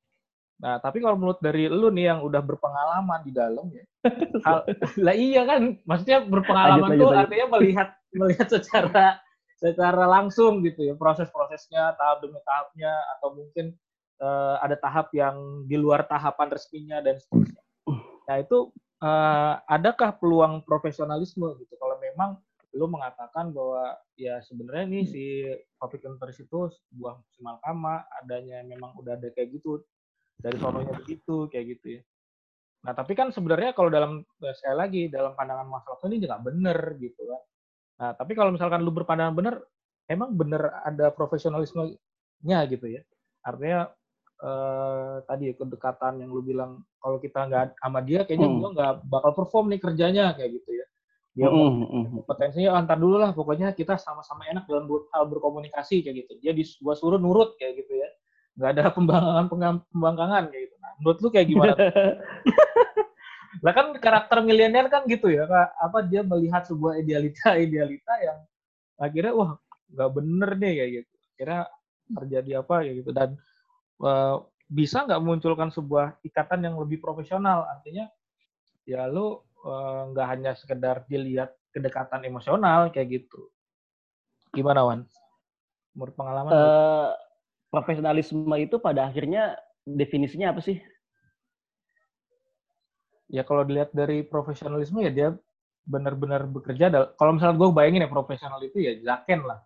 Nah tapi kalau menurut dari lu nih yang udah berpengalaman di dalam ya hal, lah iya kan maksudnya berpengalaman tuh artinya melihat melihat secara secara langsung gitu ya proses-prosesnya tahap demi tahapnya atau mungkin uh, ada tahap yang di luar tahapan resminya dan seterusnya. Nah itu uh, adakah peluang profesionalisme gitu? Kalau memang lu mengatakan bahwa ya sebenarnya nih si public interest itu sebuah simalkama adanya memang udah ada kayak gitu dari sononya begitu kayak gitu ya. Nah tapi kan sebenarnya kalau dalam eh, sekali lagi dalam pandangan Mas Lakso ini juga benar gitu kan nah tapi kalau misalkan lu berpandangan benar emang benar ada profesionalismenya gitu ya? Artinya eh, tadi ya, kedekatan yang lu bilang kalau kita nggak sama dia kayaknya hmm. gue nggak bakal perform nih kerjanya kayak gitu ya. Dia mm, mm, potensinya antar dulu lah pokoknya kita sama-sama enak dalam hal berkomunikasi kayak gitu. Dia di gua suruh nurut kayak gitu ya. Nggak ada pembangkangan pembangkangan kayak gitu. Nah menurut lu kayak gimana lah kan karakter milenial kan gitu ya kak. Apa dia melihat sebuah idealita idealita yang akhirnya wah nggak bener deh kayak gitu. Kira terjadi apa ya gitu. Dan uh, bisa nggak munculkan sebuah ikatan yang lebih profesional? Artinya ya lu eh, nggak uh, hanya sekedar dilihat kedekatan emosional kayak gitu. Gimana Wan? Menurut pengalaman uh, profesionalisme itu pada akhirnya definisinya apa sih ya kalau dilihat dari profesionalisme ya dia benar-benar bekerja kalau misalnya gue bayangin ya profesional itu ya Zaken lah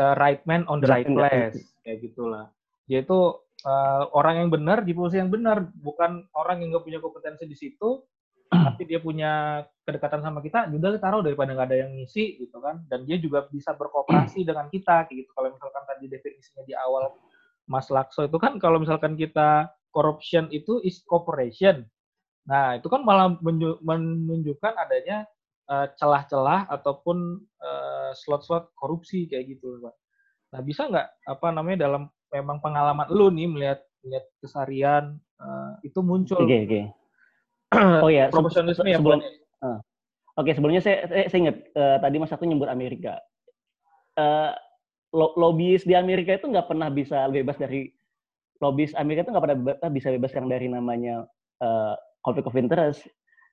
uh, right man on the right place kayak gitulah dia itu uh, orang yang benar di posisi yang benar, bukan orang yang nggak punya kompetensi di situ, tapi dia punya kedekatan sama kita, udah taruh daripada nggak ada yang ngisi gitu kan, dan dia juga bisa berkooperasi dengan kita, kayak gitu. Kalau misalkan tadi definisinya di awal Mas Lakso itu kan kalau misalkan kita corruption itu is cooperation. Nah, itu kan malah menunjukkan adanya eh, celah-celah uh, ataupun uh, slot-slot korupsi kayak gitu, Pak. Nah, bisa nggak apa namanya dalam memang pengalaman lu nih melihat melihat kesarian uh, itu muncul. Oke okay, oke. Okay. Oh ya, profesionalisme ya sebelum, uh, Oke, okay, sebelumnya saya, saya, saya ingat uh, tadi Mas satu nyebut Amerika. Uh, lo, lobbyis di Amerika itu nggak pernah bisa bebas dari lobbyis Amerika itu nggak pernah bisa bebas yang dari namanya uh, conflict of interest.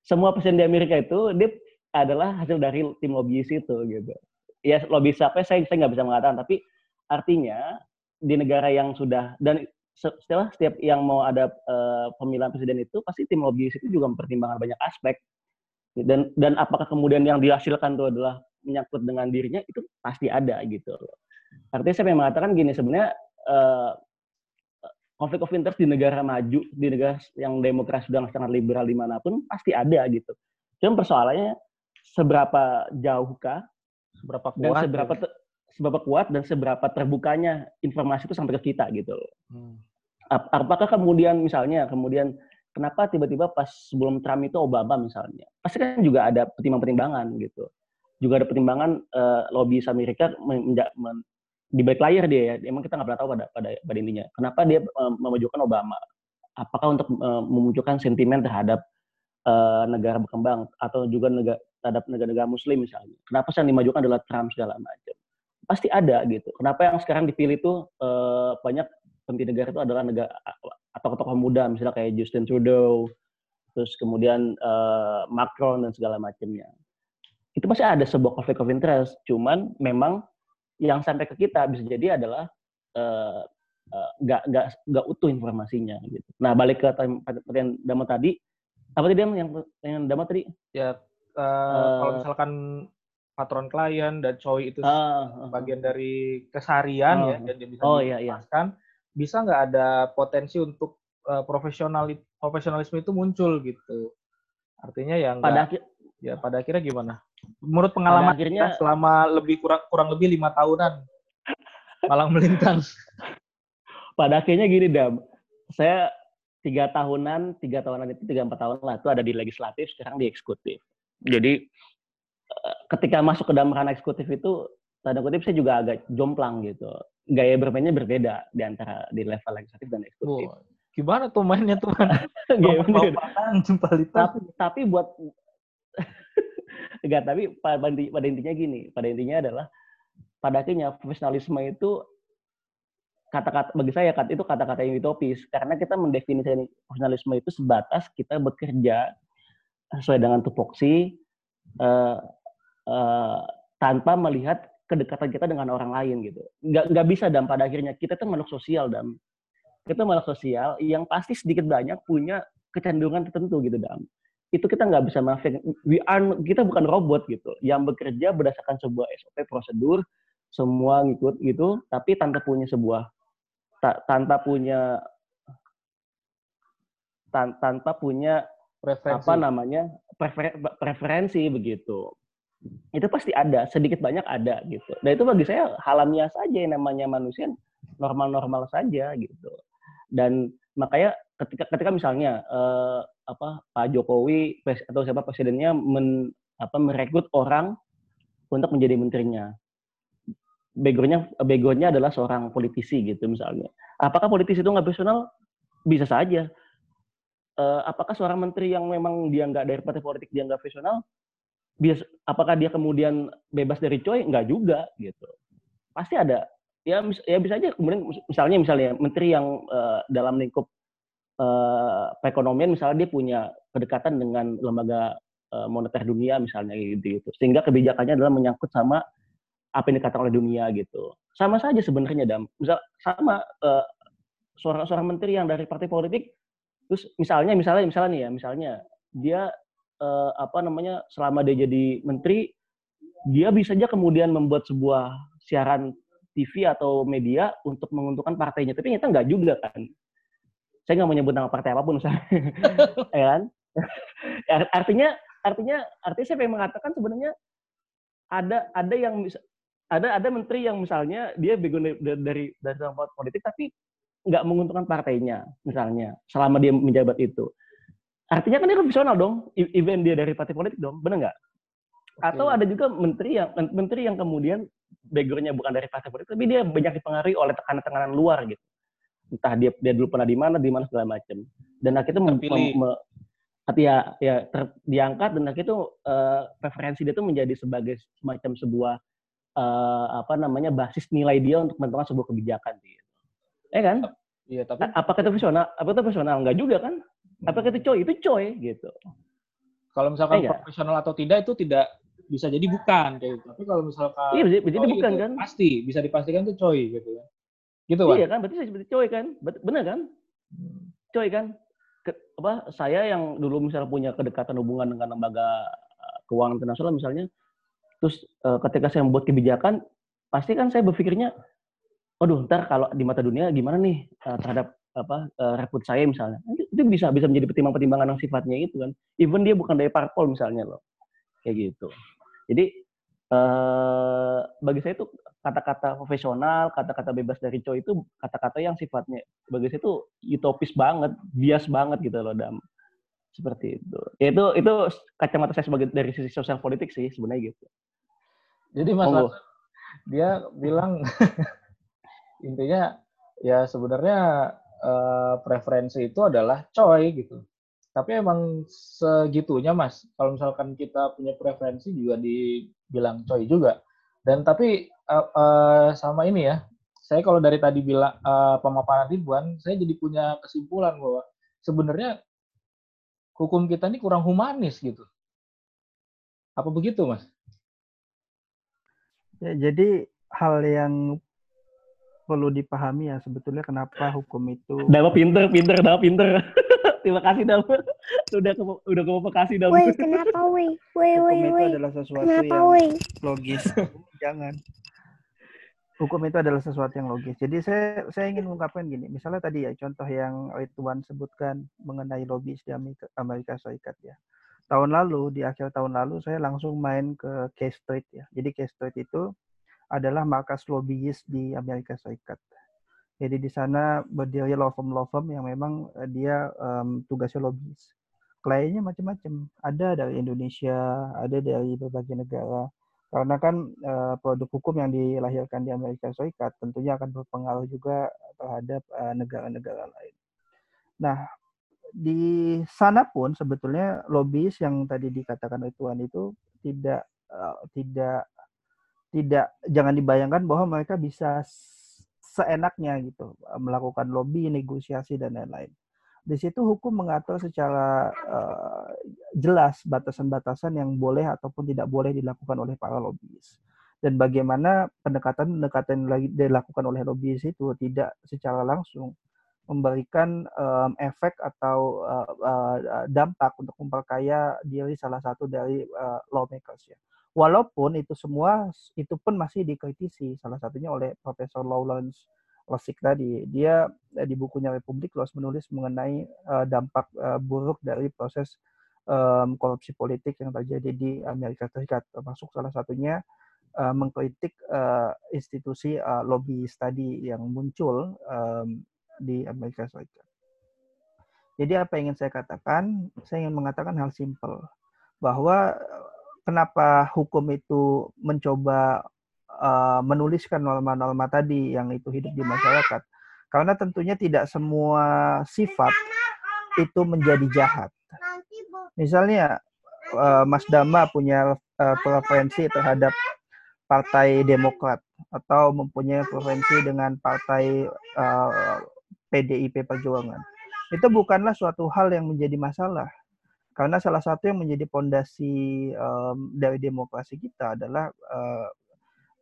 Semua presiden di Amerika itu dia adalah hasil dari tim lobbyis itu gitu. Ya lobbyis apa saya saya nggak bisa mengatakan, tapi artinya di negara yang sudah dan setelah setiap yang mau ada uh, pemilihan presiden itu pasti tim lobbyis itu juga mempertimbangkan banyak aspek dan dan apakah kemudian yang dihasilkan itu adalah menyangkut dengan dirinya itu pasti ada gitu Artinya saya mengatakan gini, sebenarnya uh, konflik of interest di negara maju, di negara yang demokrasi sudah sangat liberal di mana pun pasti ada gitu. Cuma persoalannya seberapa jauhkah, seberapa kuat, dan seberapa ya? seberapa kuat dan seberapa terbukanya informasi itu sampai ke kita gitu. Hmm. Apakah kemudian misalnya kemudian kenapa tiba-tiba pas sebelum Trump itu Obama misalnya, pasti kan juga ada pertimbangan-pertimbangan gitu. Juga ada pertimbangan uh, lobby Amerika di balik layar dia ya, emang kita nggak pernah tahu pada pada pada intinya. Kenapa dia uh, memajukan Obama? Apakah untuk uh, memunculkan sentimen terhadap uh, negara berkembang atau juga negara terhadap negara-negara Muslim misalnya? Kenapa yang dimajukan adalah Trump segala macam? Pasti ada gitu. Kenapa yang sekarang dipilih itu uh, banyak pemimpin negara itu adalah negara atau tokoh muda misalnya kayak Justin Trudeau, terus kemudian uh, Macron dan segala macamnya. Itu pasti ada sebuah konflik of interest. Cuman memang yang sampai ke kita bisa jadi adalah uh, nggak uh, nggak nggak utuh informasinya gitu. Nah balik ke pertanyaan Dama tadi, apa tadi yang yang Dama tadi? Ya uh, uh, kalau misalkan patron klien dan coy itu uh, uh, bagian dari keseharian uh, ya dan dia bisa oh, iya, iya. bisa nggak ada potensi untuk uh, profesional profesionalisme itu muncul gitu. Artinya yang pada akhir, ya pada akhirnya gimana? Menurut pengalaman akhirnya selama lebih kurang kurang lebih lima tahunan malang melintang. Pada akhirnya gini dam, saya tiga tahunan, tiga tahunan itu tiga empat tahun lah itu ada di legislatif, sekarang di eksekutif. Jadi eh, ketika masuk ke dalam ranah eksekutif itu tanda kutip saya juga agak jomplang gitu. Gaya bermainnya berbeda di antara di level legislatif dan eksekutif. Oh, gimana tuh mainnya tuh? Gaya tapi, tapi buat Enggak, tapi pada, pada intinya gini, pada intinya adalah pada akhirnya profesionalisme itu kata-kata bagi saya kata itu kata-kata yang utopis. Karena kita mendefinisikan profesionalisme itu sebatas kita bekerja sesuai dengan tupoksi uh, uh, tanpa melihat kedekatan kita dengan orang lain gitu. Nggak nggak bisa dan pada akhirnya kita itu makhluk sosial dan kita makhluk sosial yang pasti sedikit banyak punya kecenderungan tertentu gitu dam itu kita nggak bisa maafin. We are, kita bukan robot gitu, yang bekerja berdasarkan sebuah SOP prosedur, semua ngikut gitu, tapi tanpa punya sebuah ta, tanpa punya tan, tanpa punya preferensi. apa namanya prefer, preferensi begitu. Itu pasti ada, sedikit banyak ada gitu. Dan itu bagi saya halamiah saja yang namanya manusia normal-normal saja gitu. Dan makanya ketika ketika misalnya uh, apa Pak Jokowi atau siapa presidennya men, apa merekrut orang untuk menjadi menterinya. Backgroundnya backgroundnya adalah seorang politisi gitu misalnya. Apakah politisi itu nggak profesional? Bisa saja. Uh, apakah seorang menteri yang memang dia nggak dari partai politik dia nggak profesional? Bias, apakah dia kemudian bebas dari coy? Nggak juga gitu. Pasti ada. Ya, ya bisa aja kemudian misalnya misalnya menteri yang uh, dalam lingkup uh, perekonomian misalnya dia punya kedekatan dengan lembaga uh, moneter dunia misalnya gitu, gitu. Sehingga kebijakannya adalah menyangkut sama apa yang dikatakan oleh dunia gitu. Sama saja sebenarnya dam. Misal sama uh, seorang seorang menteri yang dari partai politik terus misalnya misalnya misalnya nih ya misalnya dia uh, apa namanya selama dia jadi menteri dia bisa aja kemudian membuat sebuah siaran TV atau media untuk menguntungkan partainya. Tapi ternyata nggak juga kan saya nggak menyebut nama partai apa pun misalnya ya kan? Artinya artinya artinya saya pengen mengatakan sebenarnya ada ada yang ada ada menteri yang misalnya dia bego dari dari dari politik tapi nggak menguntungkan partainya misalnya selama dia menjabat itu. Artinya kan dia profesional dong even dia dari partai politik dong benar nggak? Atau ada juga menteri yang menteri yang kemudian backgroundnya bukan dari partai politik tapi dia banyak dipengaruhi oleh tekanan-tekanan luar gitu entah dia dia dulu pernah di mana di mana segala macam dan akhirnya mem, mem, me, ya ya ter, diangkat dan akhirnya itu uh, preferensi dia itu menjadi sebagai semacam sebuah uh, apa namanya basis nilai dia untuk menentukan sebuah kebijakan gitu. Eh kan? Iya, tapi apakah itu profesional? Apa itu profesional? Enggak juga kan? Apakah itu coy? Itu coy gitu. Kalau misalkan eh, profesional atau tidak itu tidak bisa jadi bukan kayak gitu. Tapi kalau misalkan Iya, bisa jadi bukan kan? Pasti bisa dipastikan itu coy gitu kan. Gitu kan? Iya kan, berarti seperti coy kan, bener kan? Hmm. Coy kan, Ke, apa saya yang dulu misalnya punya kedekatan hubungan dengan lembaga eh, keuangan internasional misalnya, terus uh, ketika saya membuat kebijakan, pasti kan saya berpikirnya, aduh ntar kalau di mata dunia gimana nih uh, terhadap apa uh, reput saya misalnya itu bisa bisa menjadi pertimbangan-pertimbangan yang sifatnya itu kan even dia bukan dari parpol misalnya loh kayak gitu jadi uh, bagi saya itu kata-kata profesional kata-kata bebas dari coy itu kata-kata yang sifatnya bagi saya itu utopis banget bias banget gitu loh dam seperti itu ya itu itu kacamata saya sebagai dari sisi sosial politik sih sebenarnya gitu jadi mas oh. dia bilang intinya ya sebenarnya uh, preferensi itu adalah coy gitu. Tapi emang segitunya mas, kalau misalkan kita punya preferensi juga dibilang coy juga. Dan tapi uh, uh, sama ini ya, saya kalau dari tadi bilang uh, pemaparan Ridwan, saya jadi punya kesimpulan bahwa sebenarnya hukum kita ini kurang humanis gitu. Apa begitu mas? Ya, jadi hal yang perlu dipahami ya sebetulnya kenapa hukum itu Dama pinter, pinter, Dama pinter. Terima kasih Dama. Udah ke udah ke Bekasi Dama. Woi, kenapa woi? Woi, woi, Hukum itu adalah sesuatu kenapa, yang wey? logis. Jangan. Hukum itu adalah sesuatu yang logis. Jadi saya saya ingin mengungkapkan gini, misalnya tadi ya contoh yang Ridwan sebutkan mengenai lobis di Amerika, Amerika Serikat ya. Tahun lalu di akhir tahun lalu saya langsung main ke K Street ya. Jadi K Street itu adalah markas lobbyis di Amerika Serikat. Jadi di sana berdiri law firm law firm yang memang eh, dia um, tugasnya lobbyis. Kliennya macam-macam. Ada dari Indonesia, ada dari berbagai negara. Karena kan uh, produk hukum yang dilahirkan di Amerika Serikat tentunya akan berpengaruh juga terhadap uh, negara-negara lain. Nah, di sana pun sebetulnya lobbyis yang tadi dikatakan oleh Tuan itu tidak uh, tidak tidak jangan dibayangkan bahwa mereka bisa seenaknya gitu melakukan lobby, negosiasi dan lain-lain. Di situ hukum mengatur secara uh, jelas batasan-batasan yang boleh ataupun tidak boleh dilakukan oleh para lobbyis. Dan bagaimana pendekatan-pendekatan yang dilakukan oleh lobbyis itu tidak secara langsung memberikan um, efek atau uh, uh, dampak untuk memperkaya diri salah satu dari uh, lawmakers ya. Walaupun itu semua itu pun masih dikritisi salah satunya oleh Profesor Lawrence Lessig tadi. Dia eh, di bukunya Republik Laws menulis mengenai uh, dampak uh, buruk dari proses korupsi politik yang terjadi di Amerika Serikat termasuk salah satunya mengkritik institusi lobby tadi yang muncul di Amerika Serikat. Jadi apa yang ingin saya katakan? Saya ingin mengatakan hal simpel bahwa kenapa hukum itu mencoba uh, menuliskan norma-norma tadi yang itu hidup di masyarakat? Karena tentunya tidak semua sifat itu menjadi jahat. Misalnya uh, Mas Dama punya uh, preferensi terhadap Partai Demokrat atau mempunyai preferensi dengan Partai PDIP Perjuangan. Itu bukanlah suatu hal yang menjadi masalah karena salah satu yang menjadi pondasi um, dari demokrasi kita adalah uh,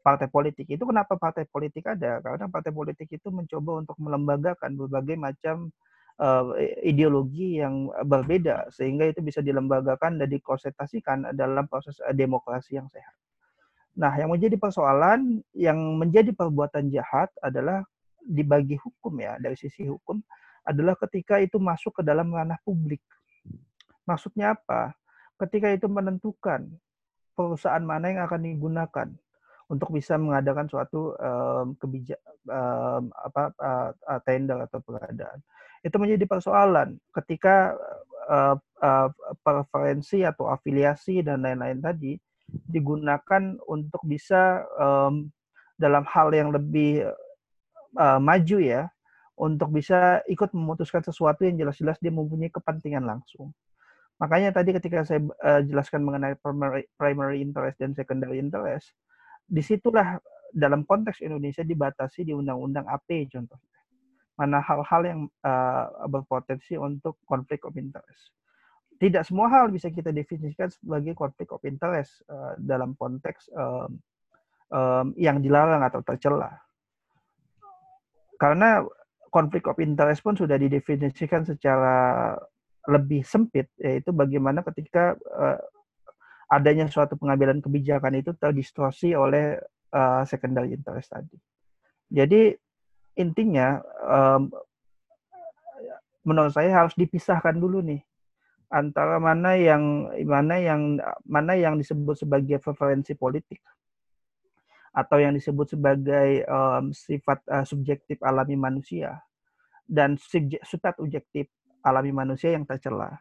partai politik. Itu kenapa partai politik ada? Karena partai politik itu mencoba untuk melembagakan berbagai macam uh, ideologi yang berbeda sehingga itu bisa dilembagakan dan dikonsentrasikan dalam proses demokrasi yang sehat. Nah, yang menjadi persoalan yang menjadi perbuatan jahat adalah dibagi hukum ya dari sisi hukum adalah ketika itu masuk ke dalam ranah publik Maksudnya apa? Ketika itu menentukan perusahaan mana yang akan digunakan untuk bisa mengadakan suatu um, kebijak um, apa uh, tender atau pengadaan. Itu menjadi persoalan ketika uh, uh, preferensi atau afiliasi dan lain-lain tadi digunakan untuk bisa um, dalam hal yang lebih uh, maju ya untuk bisa ikut memutuskan sesuatu yang jelas-jelas dia mempunyai kepentingan langsung. Makanya tadi ketika saya uh, jelaskan mengenai primary, primary interest dan secondary interest, di situlah dalam konteks Indonesia dibatasi di Undang-Undang AP contohnya. Mana hal-hal yang uh, berpotensi untuk konflik of interest. Tidak semua hal bisa kita definisikan sebagai konflik of interest uh, dalam konteks um, um, yang dilarang atau tercela. Karena konflik of interest pun sudah didefinisikan secara lebih sempit yaitu bagaimana ketika uh, adanya suatu pengambilan kebijakan itu terdistorsi oleh uh, secondary interest tadi. Jadi intinya um, menurut saya harus dipisahkan dulu nih antara mana yang mana yang mana yang disebut sebagai preferensi politik atau yang disebut sebagai um, sifat uh, subjektif alami manusia dan subjek, sifat objektif alami manusia yang tercela.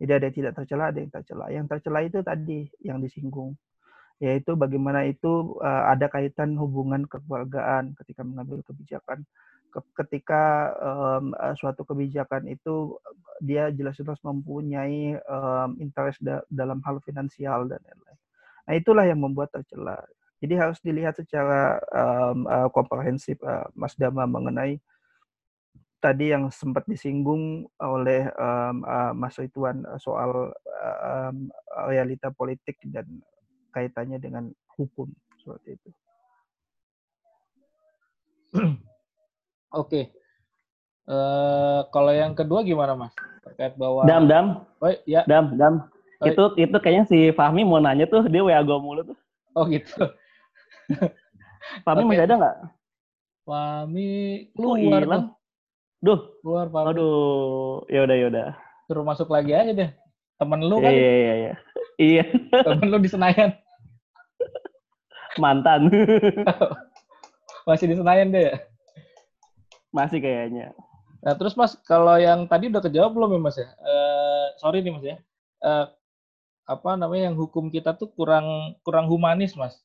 Jadi ada yang tidak tercela, ada yang tercela. Yang tercela itu tadi yang disinggung, yaitu bagaimana itu uh, ada kaitan hubungan kekeluargaan ketika mengambil kebijakan ketika um, suatu kebijakan itu dia jelas-jelas mempunyai um, interest da dalam hal finansial dan lain-lain. Nah itulah yang membuat tercela. Jadi harus dilihat secara um, uh, komprehensif uh, Mas Dama mengenai tadi yang sempat disinggung oleh um, uh, Mas Ridwan soal um, realita politik dan kaitannya dengan hukum seperti itu. Oke. Uh, kalau yang kedua gimana Mas? Terkait bahwa Dam, Dam. Oh, ya. Dam, Dam. Oh, itu itu kayaknya si Fahmi mau nanya tuh dia WA gue mulu tuh. Oh gitu. Fahmi okay. masih ada nggak? Fahmi keluar tuh. Duh. Keluar Fahmi. Aduh, ya udah ya udah. Suruh masuk lagi aja deh. Temen lu kan? Iya iya iya. Iya. Temen lu di Senayan. Mantan. Masih di Senayan deh ya? Masih kayaknya. Nah, terus Mas, kalau yang tadi udah kejawab belum ya Mas ya? Uh, sorry nih Mas ya. Uh, apa namanya yang hukum kita tuh kurang kurang humanis, Mas.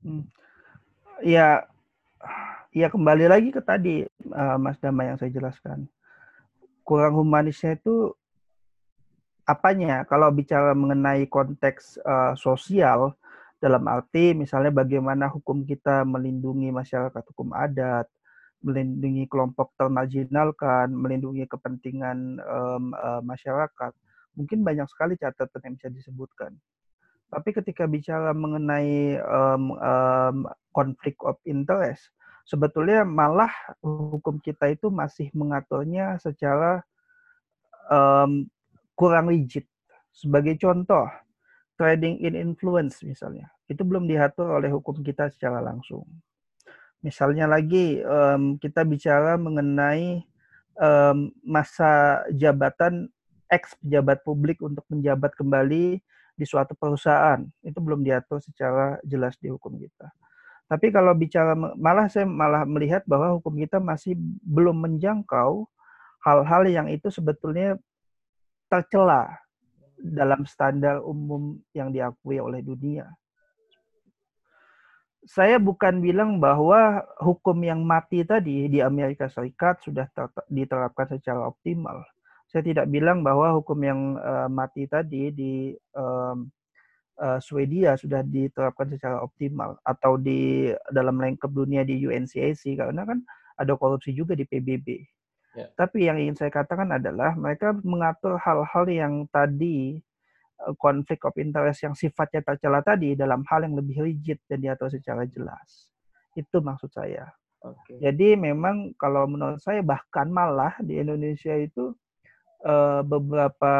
Hmm. Ya, ya kembali lagi ke tadi uh, Mas Dama yang saya jelaskan. Kurang humanisnya itu apanya? Kalau bicara mengenai konteks uh, sosial, dalam arti misalnya bagaimana hukum kita melindungi masyarakat hukum adat, melindungi kelompok termarginalkan, melindungi kepentingan um, uh, masyarakat. Mungkin banyak sekali catatan yang bisa disebutkan. Tapi ketika bicara mengenai um, um, konflik of interest, sebetulnya malah hukum kita itu masih mengaturnya secara um, kurang rigid. Sebagai contoh, trading in influence misalnya, itu belum diatur oleh hukum kita secara langsung. Misalnya lagi um, kita bicara mengenai um, masa jabatan ex pejabat publik untuk menjabat kembali di suatu perusahaan itu belum diatur secara jelas di hukum kita. Tapi kalau bicara malah saya malah melihat bahwa hukum kita masih belum menjangkau hal-hal yang itu sebetulnya tercela dalam standar umum yang diakui oleh dunia. Saya bukan bilang bahwa hukum yang mati tadi di Amerika Serikat sudah diterapkan secara optimal. Saya tidak bilang bahwa hukum yang uh, mati tadi di um, uh, Swedia sudah diterapkan secara optimal atau di dalam lengkap dunia di UNCAC karena kan ada korupsi juga di PBB. Ya. Tapi yang ingin saya katakan adalah mereka mengatur hal-hal yang tadi eh, konflik of interest yang sifatnya tercela tadi dalam hal yang lebih rigid dan diatur secara jelas. Itu maksud saya. Okay. Jadi memang kalau menurut saya bahkan malah di Indonesia itu uh, beberapa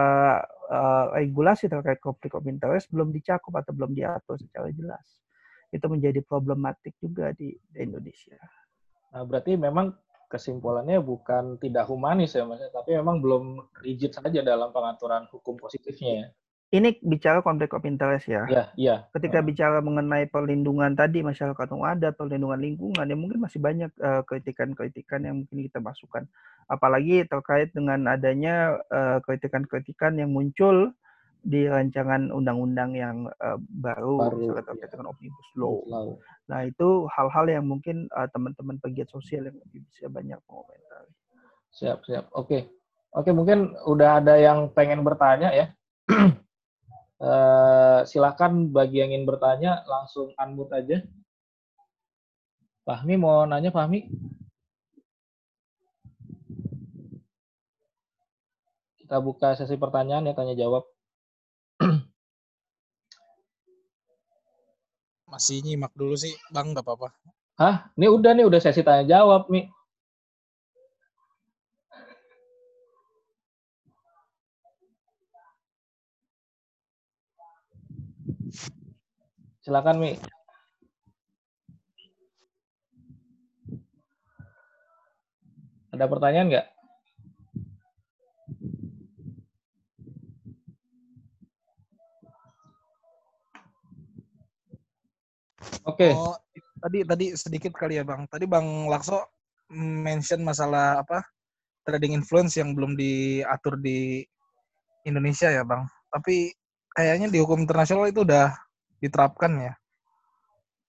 uh, regulasi terkait konflik of interest belum dicakup atau belum diatur secara jelas. Itu menjadi problematik juga di, Indonesia. Nah, berarti memang kesimpulannya bukan tidak humanis ya mas, tapi memang belum rigid saja dalam pengaturan hukum positifnya ya. Ini bicara konflik of interest ya. Iya, iya. Ketika uh. bicara mengenai perlindungan tadi masyarakat ada perlindungan lingkungan, ya mungkin masih banyak kritikan kritikan-kritikan yang mungkin kita masukkan. Apalagi terkait dengan adanya kritikan kritikan-kritikan yang muncul di rancangan undang-undang yang uh, baru, baru misalnya terkait ya. dengan omnibus law. law. Nah itu hal-hal yang mungkin uh, teman-teman pegiat sosial yang lebih bisa banyak mengomentari. Siap, siap. Oke, oke mungkin udah ada yang pengen bertanya ya. uh, silakan bagi yang ingin bertanya langsung unmute aja. Fahmi mau nanya Fahmi? Kita buka sesi pertanyaan ya tanya jawab. Masih nyimak dulu sih, Bang, nggak apa-apa. Hah? Ini udah nih, udah sesi tanya jawab nih. Silakan Mi. Ada pertanyaan nggak? Oke. Oh, tadi tadi sedikit kali ya bang. Tadi bang Lakso mention masalah apa trading influence yang belum diatur di Indonesia ya bang. Tapi kayaknya di hukum internasional itu udah diterapkan ya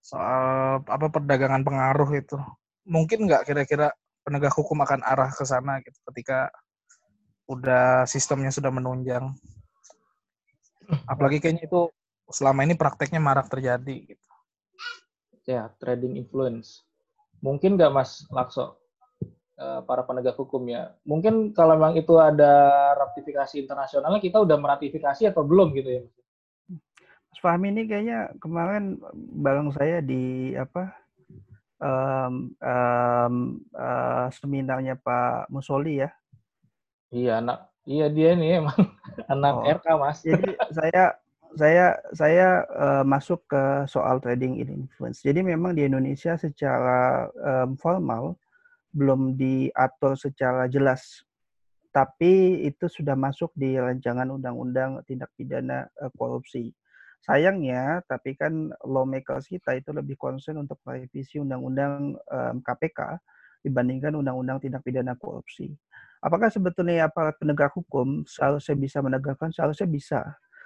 soal apa perdagangan pengaruh itu. Mungkin nggak kira-kira penegak hukum akan arah ke sana gitu ketika udah sistemnya sudah menunjang. Apalagi kayaknya itu selama ini prakteknya marak terjadi gitu. Ya, trading influence. Mungkin nggak Mas Lakso, eh, para penegak hukum ya. Mungkin kalau memang itu ada ratifikasi internasionalnya, kita udah meratifikasi atau belum gitu ya? Fahmi ini kayaknya kemarin bareng saya di apa um, um, uh, seminarnya Pak Musoli ya. Iya, anak iya dia nih emang anak Oh. RK Mas. Jadi saya saya saya uh, masuk ke soal trading in influence. Jadi memang di Indonesia secara um, formal belum diatur secara jelas, tapi itu sudah masuk di rancangan undang-undang tindak pidana uh, korupsi. Sayangnya, tapi kan lawmakers kita itu lebih concern untuk merevisi undang-undang um, KPK dibandingkan undang-undang tindak pidana korupsi. Apakah sebetulnya aparat penegak hukum seharusnya bisa menegakkan? Seharusnya bisa.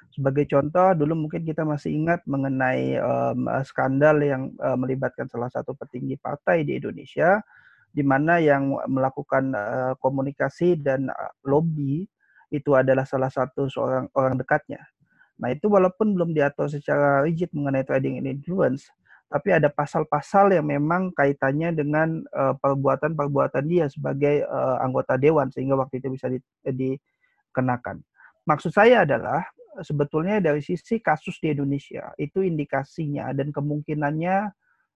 Sebagai contoh, dulu mungkin kita masih ingat mengenai um, skandal yang uh, melibatkan salah satu petinggi partai di Indonesia, di mana yang melakukan uh, komunikasi dan uh, lobby itu adalah salah satu seorang orang dekatnya. Nah itu walaupun belum diatur secara rigid mengenai trading in influence, tapi ada pasal-pasal yang memang kaitannya dengan uh, perbuatan-perbuatan dia sebagai uh, anggota dewan sehingga waktu itu bisa di, dikenakan. Maksud saya adalah sebetulnya dari sisi kasus di Indonesia itu indikasinya dan kemungkinannya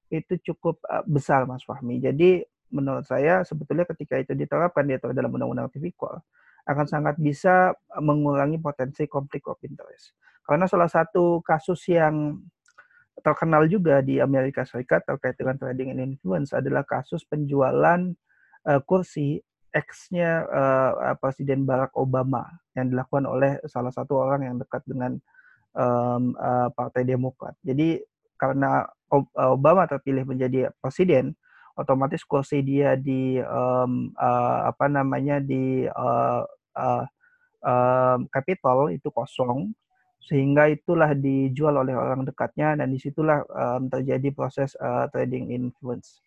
itu cukup uh, besar Mas Fahmi. Jadi menurut saya sebetulnya ketika itu diterapkan di dalam undang-undang tipikor akan sangat bisa mengurangi potensi konflik of interest. Karena salah satu kasus yang terkenal juga di Amerika Serikat terkait dengan trading in influence adalah kasus penjualan uh, kursi ex-nya uh, Presiden Barack Obama yang dilakukan oleh salah satu orang yang dekat dengan um, uh, Partai Demokrat. Jadi karena Obama terpilih menjadi presiden, otomatis kursi dia di um, uh, apa namanya di uh, uh, uh, Capitol itu kosong sehingga itulah dijual oleh orang dekatnya dan di situlah um, terjadi proses uh, trading influence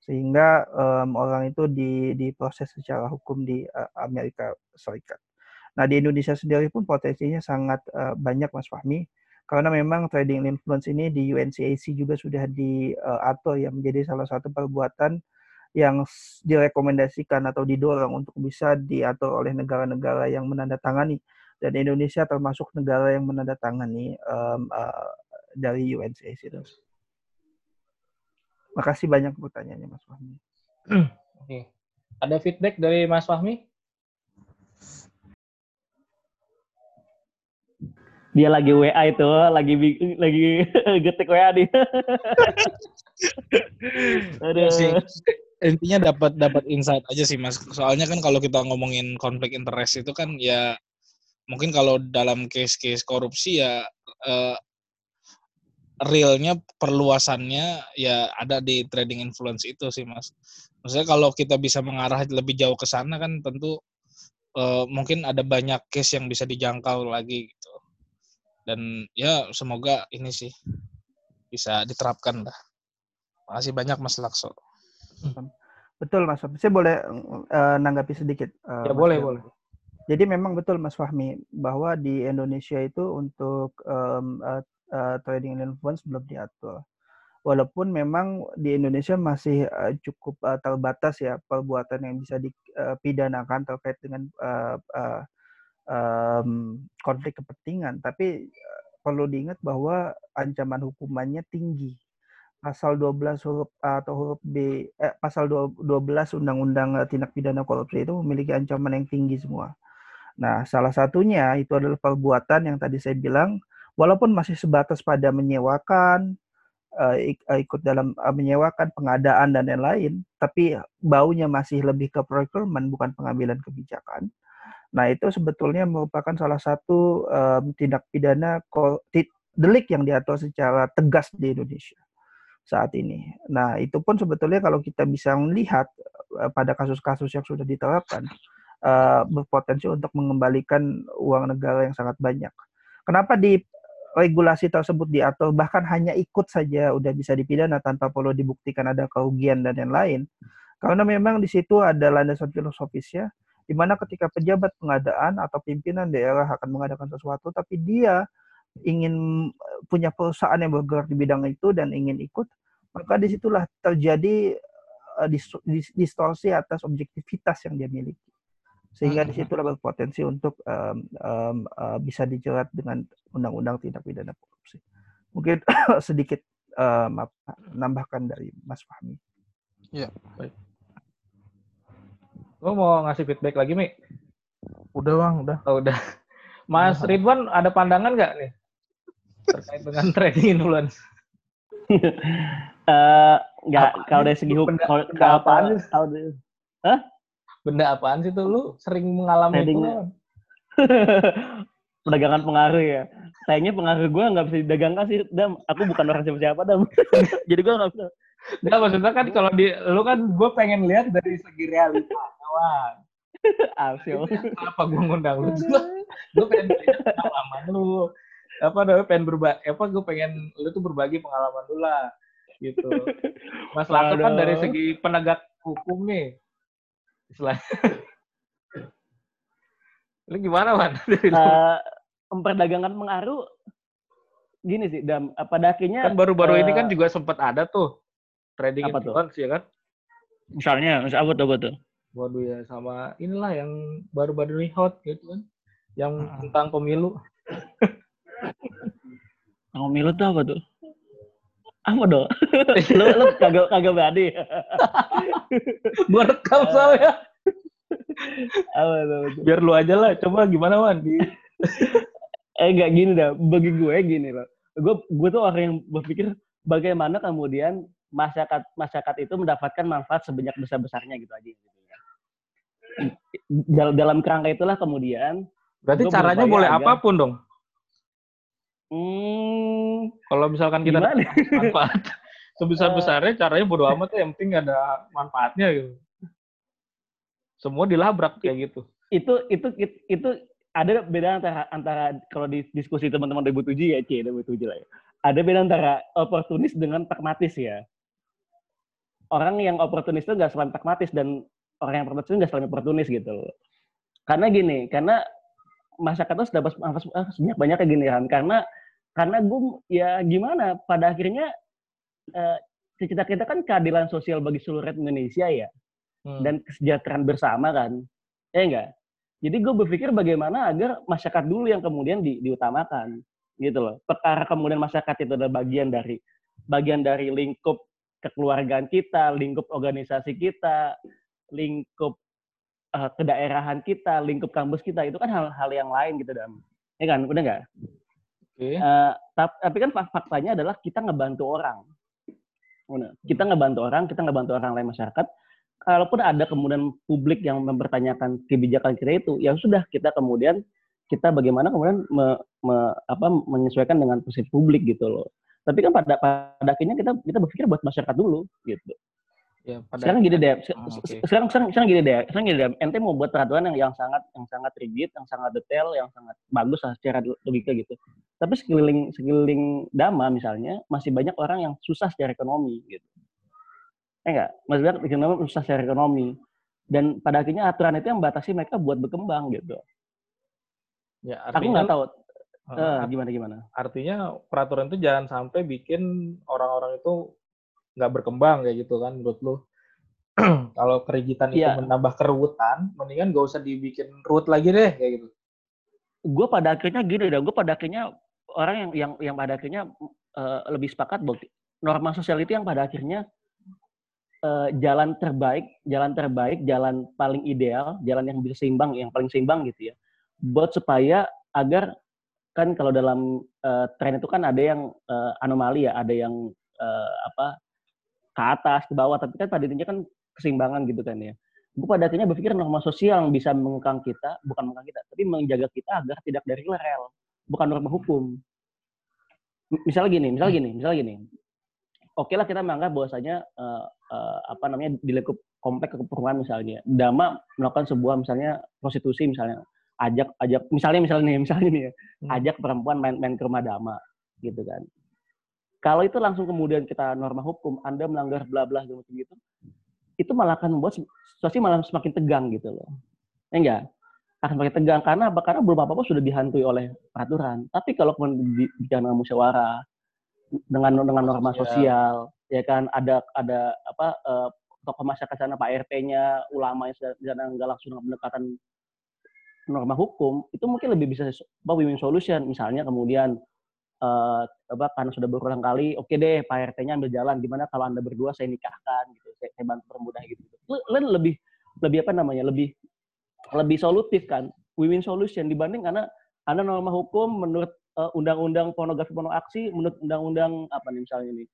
sehingga um, orang itu di, diproses secara hukum di uh, Amerika Serikat. Nah di Indonesia sendiri pun potensinya sangat uh, banyak Mas Fahmi karena memang trading influence ini di UNCAC juga sudah diatur uh, yang menjadi salah satu perbuatan yang direkomendasikan atau didorong untuk bisa diatur oleh negara-negara yang menandatangani dan Indonesia termasuk negara yang menandatangani um, uh, dari UNCAC itu. Makasih banyak pertanyaannya Mas Fahmi. Oke. Ada feedback dari Mas Fahmi? Dia lagi WA itu, lagi lagi getik WA nih. Aduh. Sih. Intinya dapat dapat insight aja sih Mas. Soalnya kan kalau kita ngomongin konflik interest itu kan ya mungkin kalau dalam case-case korupsi ya uh, realnya perluasannya ya ada di trading influence itu sih mas. Maksudnya kalau kita bisa mengarah lebih jauh ke sana kan tentu uh, mungkin ada banyak case yang bisa dijangkau lagi gitu. Dan ya semoga ini sih bisa diterapkan lah. Makasih banyak Mas Lakso. Betul Mas. Saya boleh uh, nanggapi sedikit. Uh, ya boleh boleh. Jadi memang betul Mas Fahmi bahwa di Indonesia itu untuk um, uh, uh, trading influence belum diatur. Walaupun memang di Indonesia masih uh, cukup uh, terbatas ya perbuatan yang bisa dipidanakan terkait dengan uh, uh, um, konflik kepentingan. Tapi uh, perlu diingat bahwa ancaman hukumannya tinggi. Pasal 12 huruf A atau huruf B, eh, pasal 12 Undang-Undang Tindak Pidana Korupsi itu memiliki ancaman yang tinggi semua. Nah, salah satunya itu adalah perbuatan yang tadi saya bilang walaupun masih sebatas pada menyewakan, uh, ikut dalam uh, menyewakan pengadaan dan lain-lain, tapi baunya masih lebih ke procurement bukan pengambilan kebijakan. Nah itu sebetulnya merupakan salah satu um, tindak pidana delik yang diatur secara tegas di Indonesia saat ini. Nah itu pun sebetulnya kalau kita bisa melihat pada kasus-kasus yang sudah diterapkan uh, berpotensi untuk mengembalikan uang negara yang sangat banyak. Kenapa di regulasi tersebut diatur bahkan hanya ikut saja udah bisa dipidana tanpa perlu dibuktikan ada kerugian dan yang lain? Karena memang di situ ada landasan filosofisnya di mana ketika pejabat pengadaan atau pimpinan daerah akan mengadakan sesuatu tapi dia ingin punya perusahaan yang bergerak di bidang itu dan ingin ikut maka di situlah terjadi uh, distorsi atas objektivitas yang dia miliki sehingga di situlah berpotensi untuk um, um, uh, bisa dijerat dengan undang-undang tindak pidana korupsi. Mungkin sedikit um, nambahkan dari Mas Fahmi. Ya, baik. Lo mau ngasih feedback lagi, Mi? Udah, Bang, udah. Oh, udah. Mas. Ridwan ada pandangan nggak nih terkait dengan trading influence? uh, nggak kalau dari segi hukum kalau apaan kalau Hah? Benda apaan sih tuh? Lu sering mengalami Trading. itu perdagangan pengaruh ya. Sayangnya pengaruh gue nggak bisa didagangkan sih dam. Aku bukan orang siapa-siapa dam. Jadi gue nggak bisa. Nggak maksudnya kan kalau di lu kan gue pengen lihat dari segi realita kawan. Asyik. apa gue ngundang lu. Gue pengen lihat pengalaman lu. Apa namanya pengen berbagi apa gue pengen lu tuh berbagi pengalaman lu lah gitu. Mas Lato kan dari segi penegak hukum nih istilahnya. Lu gimana, Man? uh, memperdagangkan pengaruh gini sih, dam, pada akhirnya kan baru-baru uh, ini kan eh, juga sempat ada tuh trading apa influence tuh? ya kan? Misalnya, misal apa tuh, apa tuh? Waduh ya, sama inilah yang baru-baru ini hot gitu kan. Yang hmm. tentang pemilu. pemilu tuh apa tuh? Apa dong? lu, lu kagak kagak berani. Gua rekam soalnya. Apa tuh? Biar lu aja lah. Coba gimana Wan? Di... eh enggak gini dah. Bagi gue gini loh. Gue gue tuh orang yang berpikir bagaimana kemudian masyarakat masyarakat itu mendapatkan manfaat sebanyak besar besarnya gitu aja. Gitu ya. Dalam kerangka itulah kemudian. Berarti caranya boleh agar, apa pun dong. Hmm, kalau misalkan kita manfaat sebesar besarnya, caranya bodo amat ya, yang penting ada manfaatnya gitu. Semua dilabrak kayak gitu. Itu itu itu, itu ada beda antara antara kalau di diskusi teman-teman 2007 ya, C 2007 lah ya. Ada beda antara oportunis dengan pragmatis ya. Orang yang oportunis itu nggak selalu pragmatis dan orang yang pragmatis itu nggak selalu oportunis gitu loh. Karena gini, karena masyarakat itu sudah banyak banyak kayak gini kan. Karena karena gue ya gimana pada akhirnya uh, cita kita kan keadilan sosial bagi seluruh rakyat Indonesia ya. Hmm. dan kesejahteraan bersama kan ya enggak? Jadi gue berpikir bagaimana agar masyarakat dulu yang kemudian di, diutamakan gitu loh. Perkara kemudian masyarakat itu adalah bagian dari bagian dari lingkup kekeluargaan kita lingkup organisasi kita lingkup uh, kedaerahan kita lingkup kampus kita itu kan hal-hal yang lain gitu dan ya kan? Udah nggak Okay. Uh, eh, tapi kan faktanya adalah kita ngebantu orang. Kita ngebantu orang, kita ngebantu orang lain masyarakat. Kalaupun ada kemudian publik yang mempertanyakan kebijakan kita itu, ya sudah kita kemudian kita bagaimana kemudian me, me, apa, menyesuaikan dengan posisi publik gitu loh. Tapi kan pada pada akhirnya kita kita berpikir buat masyarakat dulu gitu. Ya, pada sekarang gini deh, oh, okay. sekarang, sekarang sekarang gini deh, sekarang gini deh, ente mau buat peraturan yang yang sangat yang sangat rigid, yang sangat detail, yang sangat bagus lah secara logika gitu. Tapi sekeliling sekeliling Dama misalnya masih banyak orang yang susah secara ekonomi gitu. Eh enggak, masih banyak ekonomi susah secara ekonomi. Dan pada akhirnya aturan itu yang batasi mereka buat berkembang gitu. Ya, artinya, Aku nggak tahu uh, gimana gimana. Artinya peraturan itu jangan sampai bikin orang-orang itu nggak berkembang kayak gitu kan menurut lu. Kalau kerigitan itu yeah. menambah keruwetan mendingan gak usah dibikin ruwet lagi deh kayak gitu. Gue pada akhirnya gini deh gue pada akhirnya orang yang yang yang pada akhirnya uh, lebih sepakat bahwa norma sosial itu yang pada akhirnya uh, jalan terbaik jalan terbaik jalan paling ideal jalan yang bisa seimbang yang paling seimbang gitu ya. Buat supaya agar kan kalau dalam uh, tren itu kan ada yang uh, anomali ya, ada yang uh, apa ke atas, ke bawah, tapi kan pada intinya kan keseimbangan gitu kan ya. Gue pada akhirnya berpikir norma sosial yang bisa mengekang kita, bukan mengekang kita, tapi menjaga kita agar tidak dari rel, bukan norma hukum. Misalnya gini, misalnya gini, misalnya gini. Oke lah kita menganggap bahwasanya uh, uh, apa namanya di lingkup komplek keperumahan misalnya, Dama melakukan sebuah misalnya prostitusi misalnya, ajak ajak misalnya misalnya nih misalnya nih ya, hmm. ajak perempuan main main ke rumah dama gitu kan kalau itu langsung kemudian kita norma hukum anda melanggar bla bla gitu gitu itu malah akan membuat situasi malah semakin tegang gitu loh. Ya enggak? Akan semakin tegang karena apa? Karena belum apa apa sudah dihantui oleh peraturan. Tapi kalau kemudian bicara musyawarah dengan dengan norma sosial. ya kan ada ada apa uh, tokoh masyarakat sana Pak RT-nya ulama yang sedang nggak langsung pendekatan norma hukum itu mungkin lebih bisa apa win-win solution. Misalnya kemudian uh, apa karena sudah berulang kali oke okay deh Pak RT-nya ambil jalan. Gimana kalau anda berdua saya nikahkan? Gitu. Saya, saya bantu permudah gitu lebih lebih apa namanya lebih lebih solutif kan. Win-win solution dibanding karena anda norma hukum menurut uh, undang-undang pornografi porno aksi menurut undang-undang apa nih misalnya ini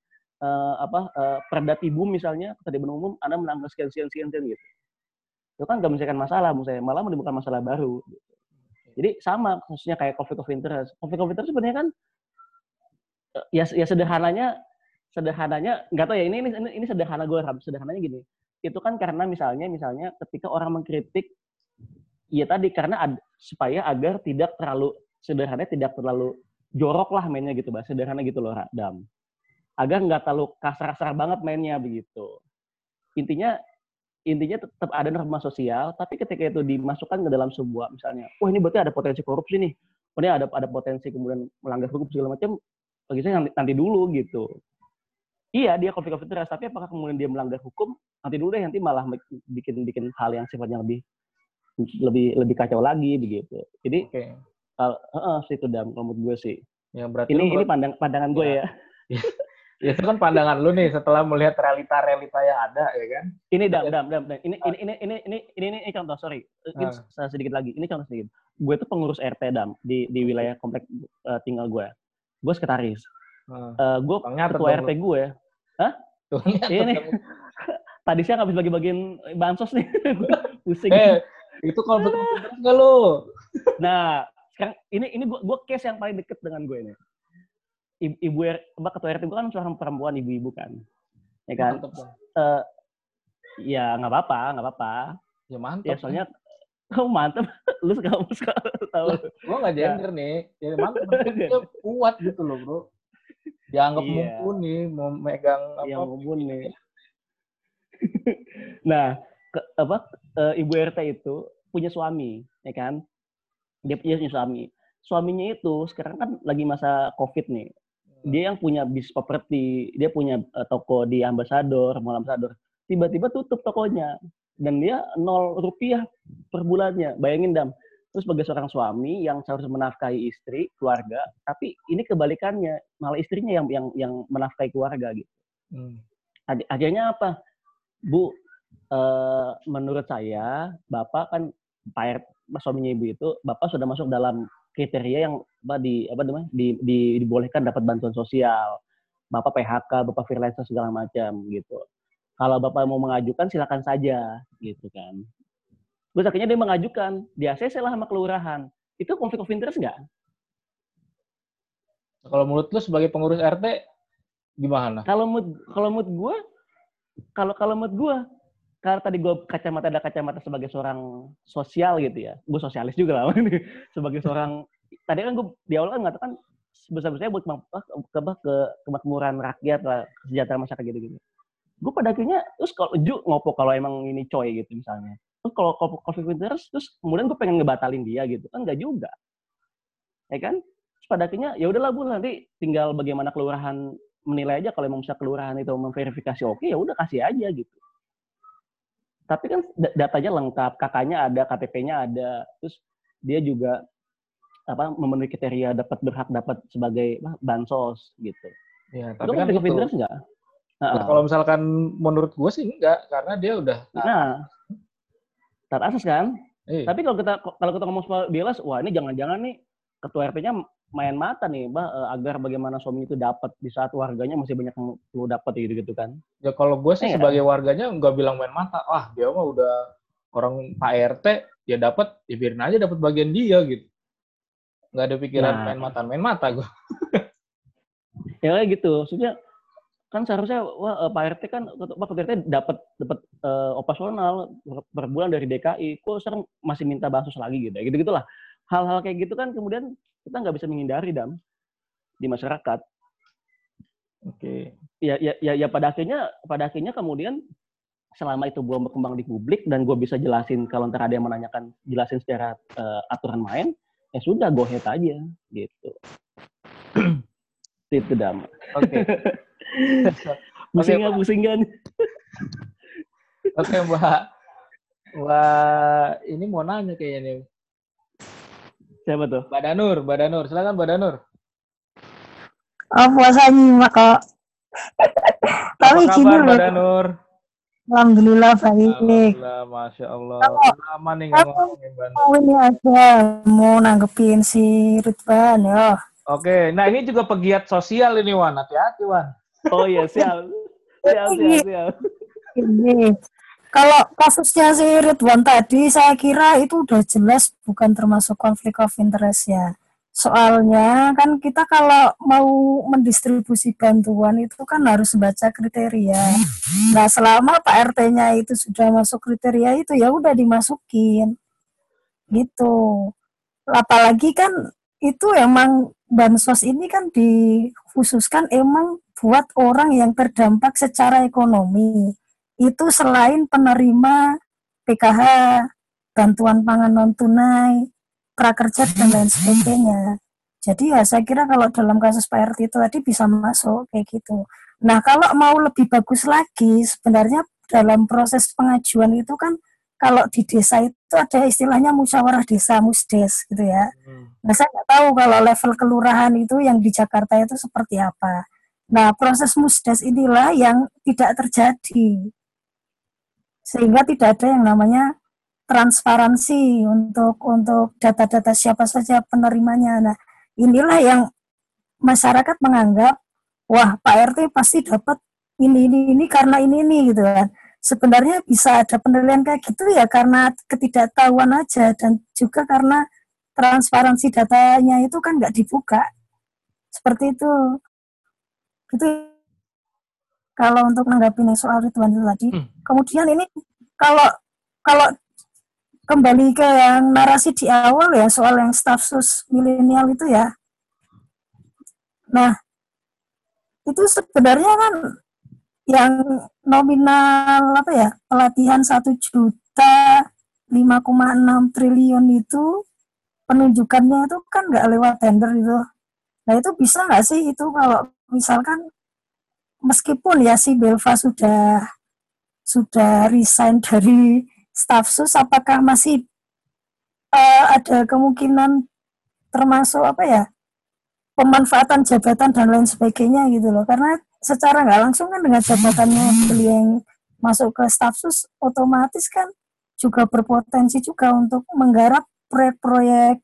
uh, apa uh, perda tibum misalnya ketertiban umum anda melanggar sekian sekian sekian gitu. Itu kan gak menyelesaikan masalah saya. Malah menimbulkan masalah baru. Jadi sama khususnya kayak conflict of interest. Conflict of interest sebenarnya kan ya ya sederhananya sederhananya nggak tahu ya ini ini ini sederhana gue sederhananya gini. Itu kan karena misalnya misalnya ketika orang mengkritik ya tadi karena ad, supaya agar tidak terlalu sederhana tidak terlalu jorok lah mainnya gitu bahasa sederhana gitu loh Dam agar nggak terlalu kasar-kasar banget mainnya begitu. Intinya intinya tetap ada norma sosial, tapi ketika itu dimasukkan ke dalam sebuah misalnya, wah ini berarti ada potensi korupsi nih, oh ini ada ada potensi kemudian melanggar hukum segala macam, bagi saya nanti, nanti dulu gitu. Iya dia konflik of interest, tapi apakah kemudian dia melanggar hukum? Nanti dulu deh, nanti malah bikin bikin hal yang sifatnya lebih lebih lebih kacau lagi begitu. Jadi okay. uh, uh, situ dalam menurut gue sih. Ya, berarti ini ini pandang, pandangan gue ya. ya. Ya, itu kan pandangan lu nih setelah melihat realita-realita yang ada ya kan. Ini dam dam dam. Ini ini ini ini ini ini ini, ini contoh sorry. Ini uh. sedikit lagi. Ini contoh sedikit. Gue itu pengurus RT dam di di wilayah komplek uh, tinggal gue. Gue sekretaris. Uh. Uh, gue ketua RT gue. Hah? ini. Tadi siang habis bagi-bagiin bansos nih. Pusing. Eh, itu kalau betul nggak lo? Nah, sekarang ini ini gue gue case yang paling deket dengan gue ini ibu, ibu mbak ketua RT gue kan seorang perempuan ibu-ibu kan ya kan mantap, uh, ya nggak apa-apa nggak apa-apa ya mantap ya soalnya oh mantap lu kamu sekarang tahu. Gua nggak gender ya. nih. Ya mantap dia kuat gitu loh bro. Dianggap iya. mumpuni mau megang apa yang mumpuni nah ke, apa uh, ibu RT itu punya suami ya kan? Dia punya suami. Suaminya itu sekarang kan lagi masa covid nih. Dia yang punya bis properti, dia punya uh, toko di ambasador, mall ambasador. Tiba-tiba tutup tokonya dan dia nol rupiah per bulannya. Bayangin dam. Terus sebagai seorang suami yang harus menafkahi istri, keluarga, tapi ini kebalikannya, malah istrinya yang yang yang menafkahi keluarga gitu. Hmm. Akhirnya apa? Bu, uh, menurut saya, Bapak kan Pak suaminya ibu itu, Bapak sudah masuk dalam kriteria yang apa di apa namanya di, di, dibolehkan dapat bantuan sosial bapak PHK bapak freelancer segala macam gitu kalau bapak mau mengajukan silakan saja gitu kan. Terus akhirnya dia mengajukan di ACC lah sama kelurahan. Itu konflik of interest nggak? Kalau menurut lu sebagai pengurus RT gimana? Kalau menurut kalau menurut gue kalau kalau menurut gue karena tadi gue kacamata ada kacamata sebagai seorang sosial gitu ya, gue sosialis juga lah sebagai seorang tadi kan gue di awal kan mengatakan sebesar-besarnya buat ke, ke kemakmuran rakyat lah, kesejahteraan masyarakat gitu-gitu. Gue pada akhirnya terus kalau ju ngopo kalau emang ini coy gitu misalnya. Terus kalau konflik interest terus kemudian gue pengen ngebatalin dia gitu kan nggak juga. Ya kan? Terus pada akhirnya ya udahlah bu nanti tinggal bagaimana kelurahan menilai aja kalau emang bisa kelurahan itu memverifikasi oke ya udah kasih aja gitu tapi kan datanya lengkap, kakaknya ada, KTP-nya ada, terus dia juga apa memenuhi kriteria dapat berhak dapat sebagai bansos gitu. Ya, tapi kan itu, interest enggak? Nah, kalau misalkan menurut gue sih enggak, karena dia udah Nah, taat asas kan? Eh. Tapi kalau kita kalau kita ngomong soal bielas, wah ini jangan-jangan nih ketua RT-nya main mata nih, Mbak, eh, agar bagaimana suami itu dapat di saat warganya masih banyak yang perlu dapat gitu gitu kan. Ya kalau gue sih Iya. sebagai warganya nggak bilang main mata. Ah dia mah udah orang Pak RT ya dapat ya biarin aja dapat bagian dia gitu. Nggak ada pikiran Nah. main mata main mata gue. Ya kayak gitu. Maksudnya kan seharusnya wah eh, Pak RT kan Pak RT dapat dapat eh, operasional per, per bulan dari DKI. Kok sekarang masih minta bansos lagi gitu. Gitu gitulah. Hal-hal kayak gitu kan kemudian kita nggak bisa menghindari dam di masyarakat. Oke. ya, ya, ya, ya pada akhirnya pada akhirnya kemudian selama itu belum berkembang di publik dan gue bisa jelasin kalau ntar ada yang menanyakan jelasin secara eh, aturan main ya sudah go ahead aja gitu itu dam Oke. pusing nggak pusing kan Oke Mbak. Mbak ini mau nanya kayaknya nih. siapa tuh Mbak Danur, Mbak Danur. Silakan Mbak Danur. Oh, puasa nyimak kok. Tapi gini kabar Mbak Danur? alhamdulillah baik. Alhamdulillah, Masya Allah. Kalau- Lama nih ngomongin. Oh ini aja mau nanggepin si Ridwan ya. Oke, nah ini juga pegiat sosial ini Wan. Hati-hati Wan. Oh iya siap siap siap, siap. Ini kalau kasusnya si Ridwan tadi saya kira itu udah jelas bukan termasuk konflik of interest ya. Soalnya kan kita kalau mau mendistribusi bantuan itu kan harus baca kriteria. Nah selama Pak RT-nya itu sudah masuk kriteria itu ya udah dimasukin gitu. Apalagi kan itu emang bansos ini kan dikhususkan emang buat orang yang terdampak secara ekonomi. Itu selain penerima PKH, bantuan pangan non tunai, prakerja dan lain sebagainya. Jadi ya saya kira kalau dalam kasus Pak RT itu tadi bisa masuk kayak gitu. Nah kalau mau lebih bagus lagi sebenarnya dalam proses pengajuan itu kan kalau di desa itu ada istilahnya musyawarah desa musdes gitu ya. Nah saya nggak tahu kalau level kelurahan itu yang di Jakarta itu seperti apa. Nah proses musdes inilah yang tidak terjadi sehingga tidak ada yang namanya transparansi untuk untuk data-data siapa saja penerimanya. Nah, inilah yang masyarakat menganggap wah Pak RT pasti dapat ini ini ini karena ini ini gitu kan. Sebenarnya bisa ada penilaian kayak gitu ya karena ketidaktahuan aja dan juga karena transparansi datanya itu kan nggak dibuka. Seperti itu. Itu kalau untuk menanggapi soal Ridwan itu tadi. Hmm. Kemudian ini kalau kalau kembali ke yang narasi di awal ya soal yang staff sus milenial itu ya. Nah, itu sebenarnya kan yang nominal apa ya pelatihan satu juta 5,6 triliun itu penunjukannya itu kan nggak lewat tender itu. Nah itu bisa nggak sih itu kalau misalkan meskipun ya si Belva sudah sudah resign dari staf sus, apakah masih eh, ada kemungkinan termasuk apa ya pemanfaatan jabatan dan lain sebagainya gitu loh. Karena secara nggak langsung kan dengan jabatannya beliau yang masuk ke staf sus otomatis kan juga berpotensi juga untuk menggarap proyek-proyek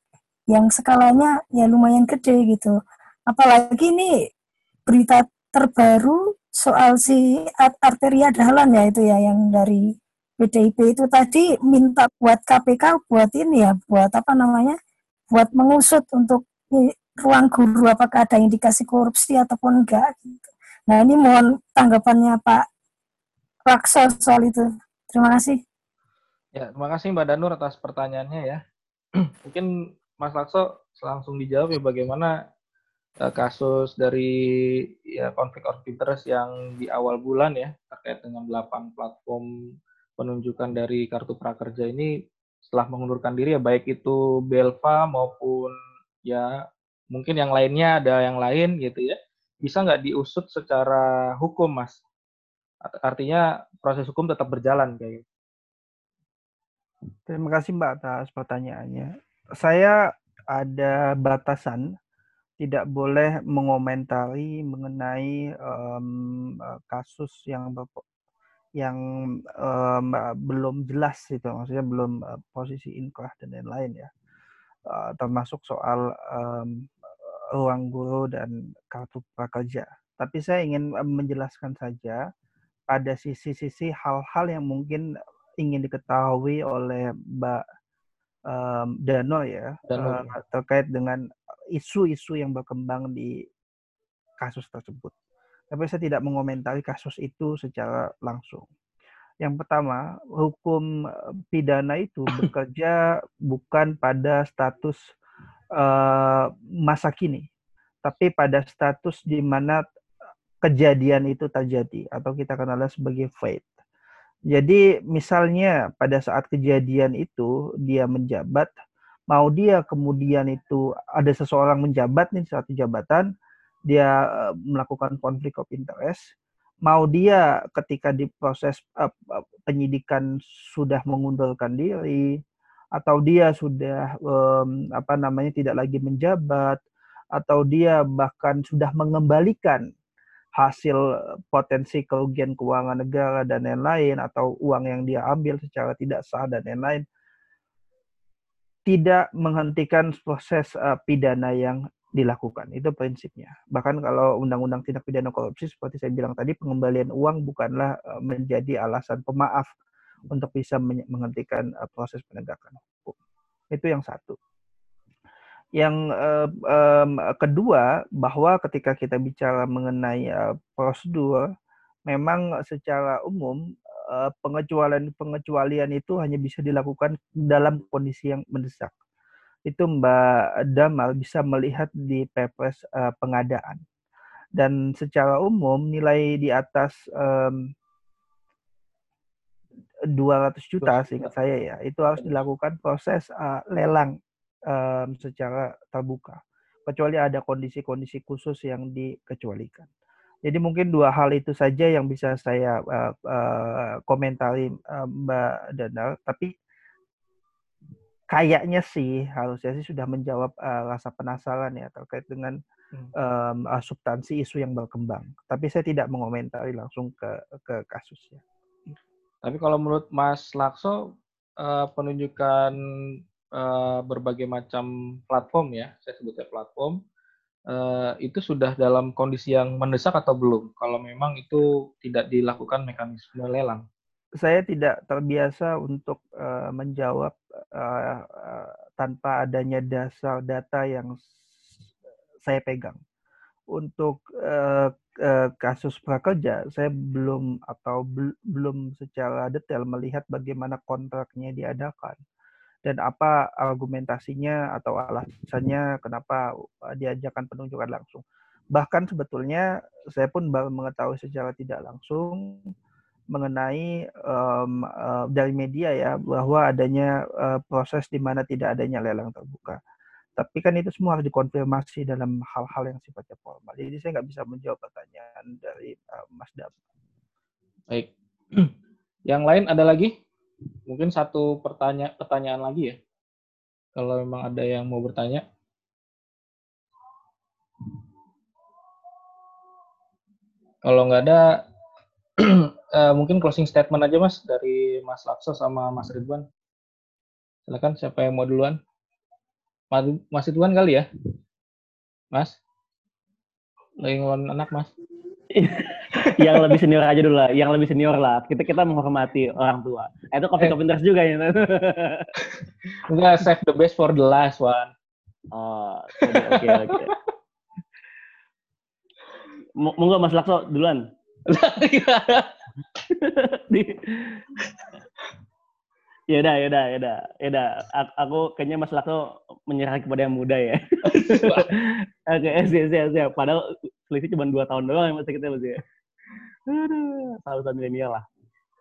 yang skalanya ya lumayan gede gitu. Apalagi ini berita terbaru soal si Art- Arteria Dahlan ya itu ya yang dari PDIP itu tadi minta buat KPK buat ini ya buat apa namanya buat mengusut untuk ruang guru apakah ada indikasi korupsi ataupun enggak gitu. Nah ini mohon tanggapannya Pak Rakso soal itu. Terima kasih. Ya, terima kasih Mbak Danur atas pertanyaannya ya. Mungkin Mas Lakso langsung dijawab ya bagaimana eh, kasus dari ya konflik of interest yang di awal bulan ya terkait dengan 8 platform penunjukan dari kartu prakerja ini setelah mengundurkan diri ya baik itu Belva maupun ya mungkin yang lainnya ada yang lain gitu ya bisa nggak diusut secara hukum mas Art- artinya proses hukum tetap berjalan kayak gitu. Terima kasih Mbak atas pertanyaannya. Saya ada batasan tidak boleh mengomentari mengenai eh, kasus yang yang eh, belum jelas itu maksudnya belum eh, posisi inkrah dan lain-lain ya. uh, termasuk soal um, ruang guru dan kartu prakerja. Tapi saya ingin menjelaskan saja pada sisi-sisi hal-hal yang mungkin ingin diketahui oleh Mbak um, Dano ya Dano. Uh, terkait dengan isu-isu yang berkembang di kasus tersebut. Tapi saya tidak mengomentari kasus itu secara langsung. Yang pertama, hukum eh, pidana itu bekerja bukan pada status uh, masa kini, tapi pada status di mana kejadian itu terjadi atau kita kenal sebagai fate. Jadi misalnya pada saat kejadian itu dia menjabat, mau dia kemudian itu ada seseorang menjabat nih satu jabatan, dia eh, melakukan konflik of interest, mau dia ketika di proses uh, penyidikan sudah mengundurkan diri atau dia sudah apa namanya tidak lagi menjabat atau dia bahkan sudah mengembalikan hasil potensi kerugian keuangan negara dan lain-lain atau uang yang dia ambil secara tidak sah dan lain-lain tidak menghentikan proses uh, pidana yang dilakukan. Itu prinsipnya. Bahkan kalau undang-undang tindak pidana korupsi seperti saya bilang tadi pengembalian uang bukanlah eh, menjadi alasan pemaaf untuk bisa menghentikan eh, proses penegakan hukum. Itu yang satu. Yang um, kedua bahwa ketika kita bicara mengenai uh, prosedur, memang secara umum uh, pengecualian pengecualian itu hanya bisa dilakukan dalam kondisi yang mendesak. Itu Mbak Damal bisa melihat di Pepres uh, pengadaan. Dan secara umum nilai di atas um, 200 juta seingat saya ya, itu harus dilakukan proses uh, lelang um, secara terbuka. Kecuali ada kondisi-kondisi khusus yang dikecualikan. Jadi mungkin dua hal itu saja yang bisa saya uh, uh, komentari uh, Mbak Danal. Tapi kayaknya sih harusnya sih sudah menjawab uh, rasa penasaran ya terkait dengan um, uh, substansi isu yang berkembang. Tapi saya tidak mengomentari langsung ke ke kasusnya. Tapi kalau menurut Mas Lakso uh, penunjukan uh, berbagai macam platform ya, saya sebutnya platform uh, itu sudah dalam kondisi yang mendesak atau belum? Kalau memang itu tidak dilakukan mekanisme lelang saya tidak terbiasa untuk uh, menjawab uh, uh, tanpa adanya dasar data yang saya pegang. Untuk uh, uh, kasus prakerja, saya belum atau bel belum secara detail melihat bagaimana kontraknya diadakan dan apa argumentasinya atau alasannya kenapa diajarkan penunjukan langsung. Bahkan sebetulnya saya pun baru mengetahui secara tidak langsung mengenai um, uh, dari media ya bahwa adanya uh, proses di mana tidak adanya lelang terbuka. Tapi kan itu semua harus dikonfirmasi dalam hal-hal yang sifatnya formal. Jadi saya nggak bisa menjawab pertanyaan dari uh, Mas Dam. Baik. Yang lain ada lagi? Mungkin satu pertanyaan pertanyaan lagi ya. Kalau memang ada yang mau bertanya. Kalau nggak ada, uh, mungkin closing statement aja Mas dari Mas Lakso sama Mas Ridwan. Silakan siapa yang mau duluan? Mas Ridwan kali ya? Mas? Lagi ngelawan anak, Mas? yang lebih senior aja dulu lah, yang lebih senior lah. Kita kita menghormati orang tua. Eh, itu kopi kopi juga ya. Enggak, save the best for the last one. Oh, oke oke. Okay, Monggo Mas Lakso duluan. ya udah, ya udah, ya udah, ya udah. Aku kayaknya Mas Lakso menyerah kepada yang muda ya. Oke, siap, siap, siap. Padahal selisih cuma dua tahun doang ya Mas kita Mas ya. Salutan milenial lah.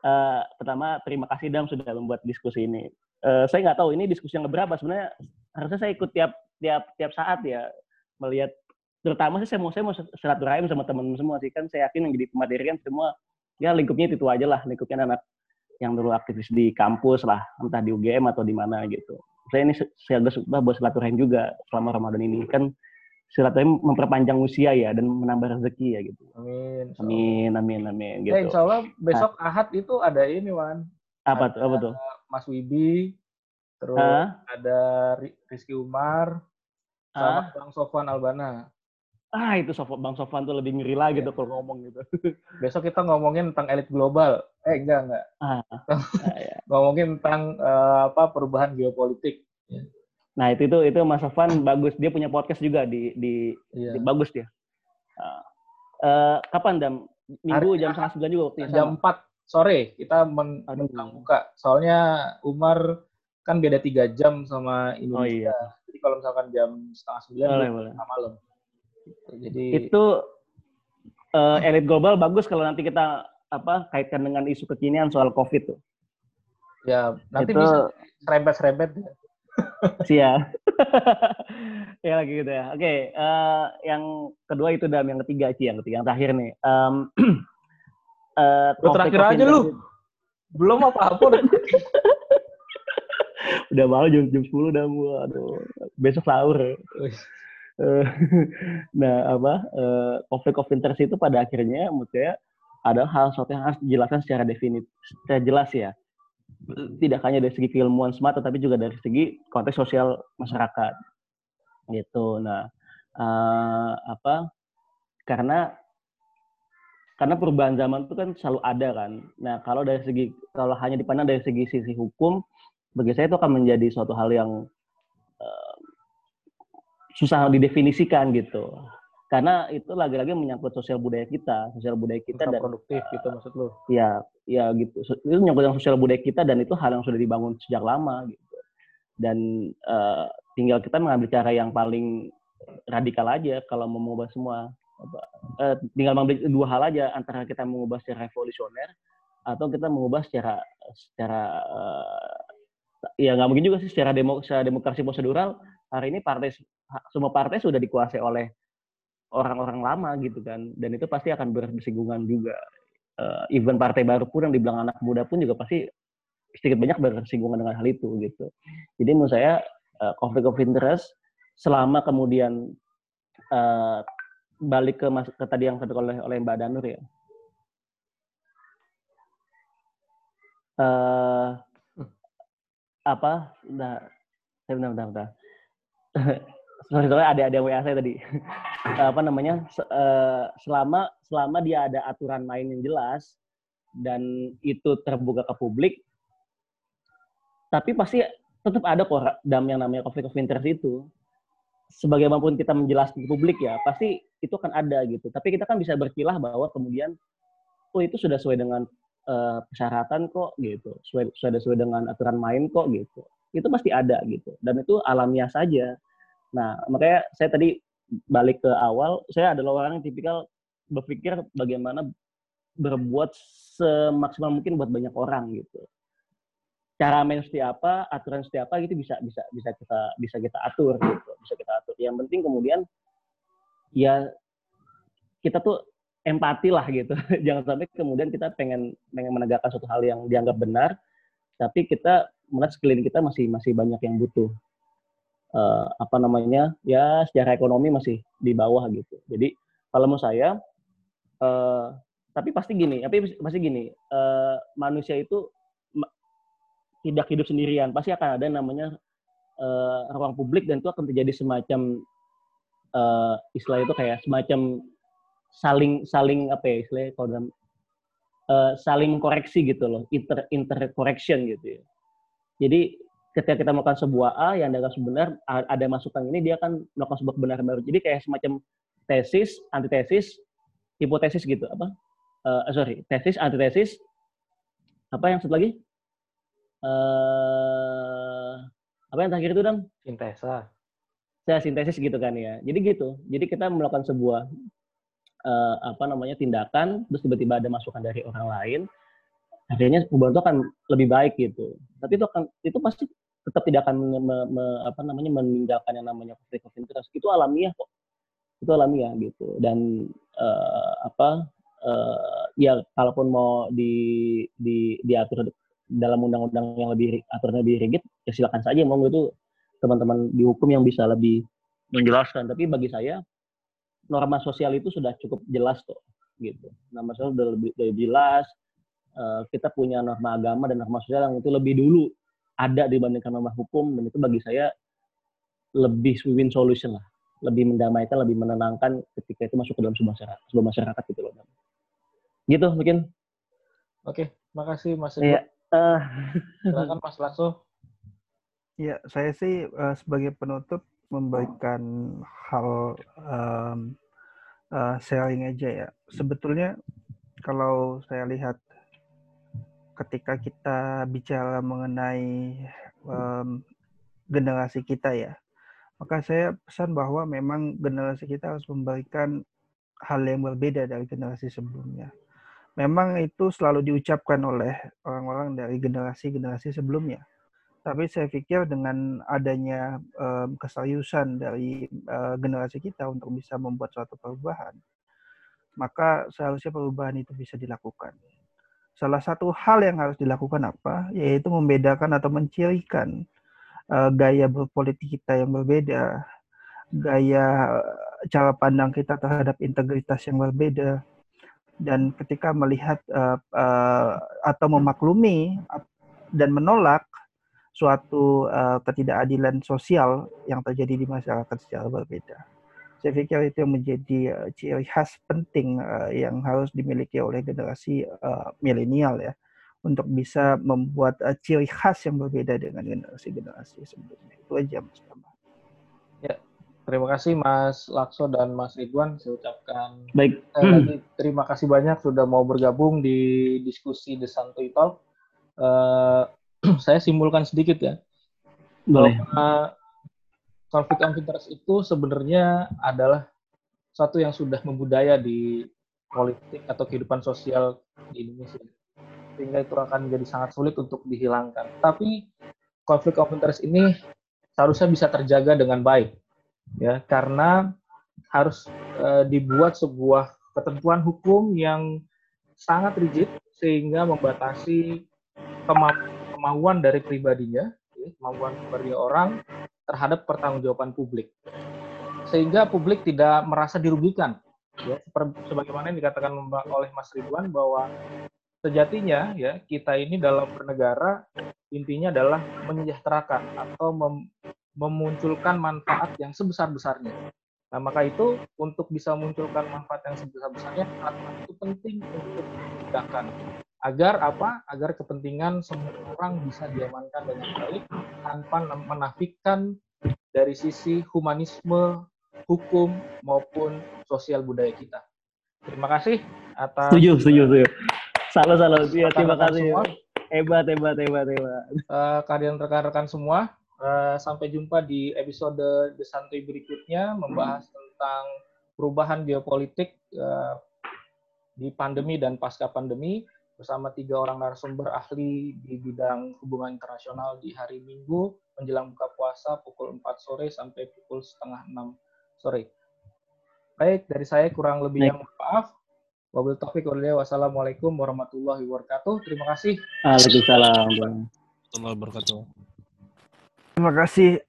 Uh, pertama, terima kasih Dam sudah membuat diskusi ini. Uh, saya nggak tahu ini diskusi yang berapa. Sebenarnya harusnya saya ikut tiap tiap tiap saat ya melihat terutama sih saya mau saya mau silaturahim sama teman-teman semua sih kan saya yakin yang jadi pemateri kan semua ya lingkupnya itu, aja lah lingkupnya anak yang dulu aktivis di kampus lah entah di UGM atau di mana gitu saya ini saya suka buat silaturahim juga selama Ramadan ini kan silaturahim memperpanjang usia ya dan menambah rezeki ya gitu amin amin amin amin gitu ya, insya Allah besok nah. Ahad itu ada ini Wan apa tuh apa tuh Mas Wibi terus Hah? ada Ri- Rizky Umar, sama Bang Sofwan Albana. Ah itu Sof Bang Sofan tuh lebih ngeri lagi Iya. tuh kalau ngomong gitu. Besok kita ngomongin tentang elit global. Eh enggak enggak. Ah, ah, ya. Ngomongin tentang eh, apa perubahan geopolitik. Nah itu itu itu Mas Sofan bagus dia punya podcast juga di di, Iya. di- bagus dia. Ah. Eh, kapan dam? Minggu jam setengah sembilan juga waktunya Jam. 4 sore kita men menjelang buka. Soalnya Umar kan beda tiga jam sama Oh Indonesia. iya. Jadi kalau misalkan jam setengah sembilan Boleh boleh. malam. Gitu. Jadi Itu eh, elit global bagus kalau nanti kita apa kaitkan dengan isu kekinian soal COVID tuh. ya nanti itu bisa serempet-serempet. Sia. ya lagi gitu ya. Oke, eh, yang kedua itu dam, yang ketiga sih, yang ketiga, yang terakhir nih. Eh, Lu terakhir aja lu. Belum apa-apa udah. Udah malu jam jam 10 udah gua aduh. Besok sahur. Eh, nah, apa? eh, konflik of interest itu pada akhirnya menurut saya ada hal sesuatu yang harus dijelaskan secara definitif, secara jelas ya. Tidak hanya dari segi keilmuan semata, tapi juga dari segi konteks sosial masyarakat. Gitu. Nah, eh, apa? Karena karena perubahan zaman itu kan selalu ada kan. Nah, kalau dari segi kalau hanya dipandang dari segi sisi hukum, bagi saya itu akan menjadi suatu hal yang eh, susah didefinisikan gitu. Karena itu lagi-lagi menyangkut sosial budaya kita, sosial budaya kita dan produktif gitu maksud lu. ya ya gitu itu menyangkut yang sosial budaya kita dan itu hal yang sudah dibangun sejak lama gitu dan eh, tinggal kita mengambil cara yang paling radikal aja kalau mau mengubah semua apa, eh, tinggal mengambil dua hal aja antara kita mengubah secara revolusioner atau kita mengubah secara secara eh, ya nggak mungkin juga sih secara demo secara demokrasi prosedural hari ini partai semua partai sudah dikuasai oleh orang-orang lama gitu kan dan itu pasti akan bersinggungan juga uh, even partai baru pun yang dibilang anak muda pun juga pasti sedikit banyak bersinggungan dengan hal itu gitu. Jadi menurut saya uh, conflict of interest selama kemudian uh, balik ke, mas, ke tadi yang tadi oleh oleh Mbak Danur ya. Uh, apa? Nah, bentar, bentar, bentar. sorry, ada ada WA saya tadi. apa namanya? eh, selama selama dia ada aturan main yang jelas dan itu terbuka ke publik, tapi pasti tetap ada kok dam yang namanya conflict of interest itu. Sebagaimanapun kita menjelaskan ke publik ya, pasti itu akan ada gitu. Tapi kita kan bisa berkilah bahwa kemudian, oh itu sudah sesuai dengan eh, persyaratan kok gitu, sesuai, sesuai dengan aturan main kok gitu. Itu pasti ada gitu. Dan itu alamiah saja. Nah, makanya saya tadi balik ke awal, saya adalah orang yang tipikal berpikir bagaimana berbuat semaksimal mungkin buat banyak orang gitu. Cara main seperti apa, aturan seperti apa gitu bisa bisa bisa kita bisa kita atur gitu, bisa kita atur. Yang penting kemudian ya kita tuh empati lah gitu. Jangan sampai kemudian kita pengen pengen menegakkan suatu hal yang dianggap benar, tapi kita melihat sekeliling kita masih masih banyak yang butuh eh, apa namanya ya secara ekonomi masih di bawah gitu. Jadi kalau menurut saya eh, tapi pasti gini, tapi pasti gini eh, manusia itu tidak hidup sendirian, pasti akan ada namanya eh, ruang publik dan itu akan terjadi semacam eh, istilah itu kayak semacam saling saling apa ya istilahnya kalau dalam eh, saling koreksi gitu loh, inter inter correction gitu ya. Jadi ketika kita melakukan sebuah A yang dianggap benar, ada masukan ini dia akan melakukan sebuah kebenaran baru. Jadi kayak semacam tesis, antitesis, hipotesis gitu apa? Eh, sorry, tesis, antitesis, apa yang satu lagi? eh apa yang terakhir itu dong? Sintesa. Saya sintesis gitu kan ya. Jadi gitu. Jadi kita melakukan sebuah eh, apa namanya tindakan, terus tiba-tiba ada masukan dari orang lain, akhirnya perubahan itu akan lebih baik gitu. Tapi itu akan itu pasti tetap tidak akan me- me- me- apa namanya meninggalkan yang namanya of interest. Itu alamiah kok. Itu alamiah gitu. Dan eh, apa eh, ya kalaupun mau di, di diatur dalam undang-undang yang lebih aturannya lebih rigid, ya silakan saja mau itu teman-teman di hukum yang bisa lebih menjelaskan. Tapi bagi saya norma sosial itu sudah cukup jelas kok gitu. Norma sosial sudah lebih, lebih jelas. Eh, kita punya norma agama dan norma sosial yang itu lebih dulu ada dibandingkan norma hukum dan itu bagi saya lebih win solution lah. Lebih mendamaikan lebih menenangkan ketika itu masuk ke dalam sebuah masyarakat, sebuah masyarakat gitu loh gitu mungkin? Oke makasih mas Iya. Uh, silakan mas Lasso. Ya, saya sih uh, sebagai penutup memberikan hal um, uh, sharing aja ya. Sebetulnya kalau saya lihat ketika kita bicara mengenai um, generasi kita ya, maka saya pesan bahwa memang generasi kita harus memberikan hal yang berbeda dari generasi sebelumnya. Memang itu selalu diucapkan oleh orang-orang dari generasi-generasi sebelumnya tapi saya pikir dengan adanya um, keseriusan dari uh, generasi kita untuk bisa membuat suatu perubahan, maka seharusnya perubahan itu bisa dilakukan. Salah satu hal yang harus dilakukan apa? Yaitu membedakan atau mencirikan uh, gaya berpolitik kita yang berbeda, gaya cara pandang kita terhadap integritas yang berbeda, dan ketika melihat uh, uh, atau memaklumi dan menolak suatu uh, ketidakadilan sosial yang terjadi di masyarakat secara berbeda. Saya pikir itu yang menjadi uh, ciri khas penting uh, yang harus dimiliki oleh generasi uh, milenial ya untuk bisa membuat uh, ciri khas yang berbeda dengan generasi-generasi sebelumnya. Itu aja Mas Bambang. Ya, terima kasih Mas Lakso dan Mas Ridwan. Saya ucapkan baik. Eh, lagi terima kasih banyak sudah mau bergabung di diskusi The Santuy Talk. Uh, saya simpulkan sedikit ya. Boleh. Bahwa konflik of interest itu sebenarnya adalah satu yang sudah membudaya di politik atau kehidupan sosial di Indonesia. Sehingga itu akan menjadi sangat sulit untuk dihilangkan. Tapi konflik of interest ini seharusnya bisa terjaga dengan baik. Ya, karena harus e, dibuat sebuah ketentuan hukum yang sangat rigid sehingga membatasi kemampuan kemauan dari pribadinya, ya, kemauan pribadi orang terhadap pertanggungjawaban publik. Sehingga publik tidak merasa dirugikan. Ya, sebagaimana yang dikatakan oleh Mas Ridwan bahwa sejatinya ya kita ini dalam bernegara intinya adalah menyejahterakan atau mem memunculkan manfaat yang sebesar-besarnya. Nah, maka itu untuk bisa memunculkan manfaat yang sebesar-besarnya, aturan itu penting untuk ditegakkan agar apa? Agar kepentingan semua orang bisa diamankan dengan baik tanpa menafikan dari sisi humanisme, hukum maupun sosial budaya kita. Terima kasih atas Setuju, setuju, setuju. Salah, salah. Ya, terima kasih. Semua. Hebat, hebat, hebat, hebat. Uh, kalian rekan-rekan semua, uh, sampai jumpa di episode The Santuy berikutnya membahas tentang perubahan geopolitik uh, di pandemi dan pasca pandemi bersama tiga orang narasumber ahli di bidang hubungan internasional di hari Minggu menjelang buka puasa pukul 4 sore sampai pukul setengah 6 sore. Baik, dari saya kurang lebih yang maaf. Wabil taufik wassalamualaikum warahmatullahi wabarakatuh. Terima kasih. Waalaikumsalam. Warahmatullahi wabarakatuh. Terima kasih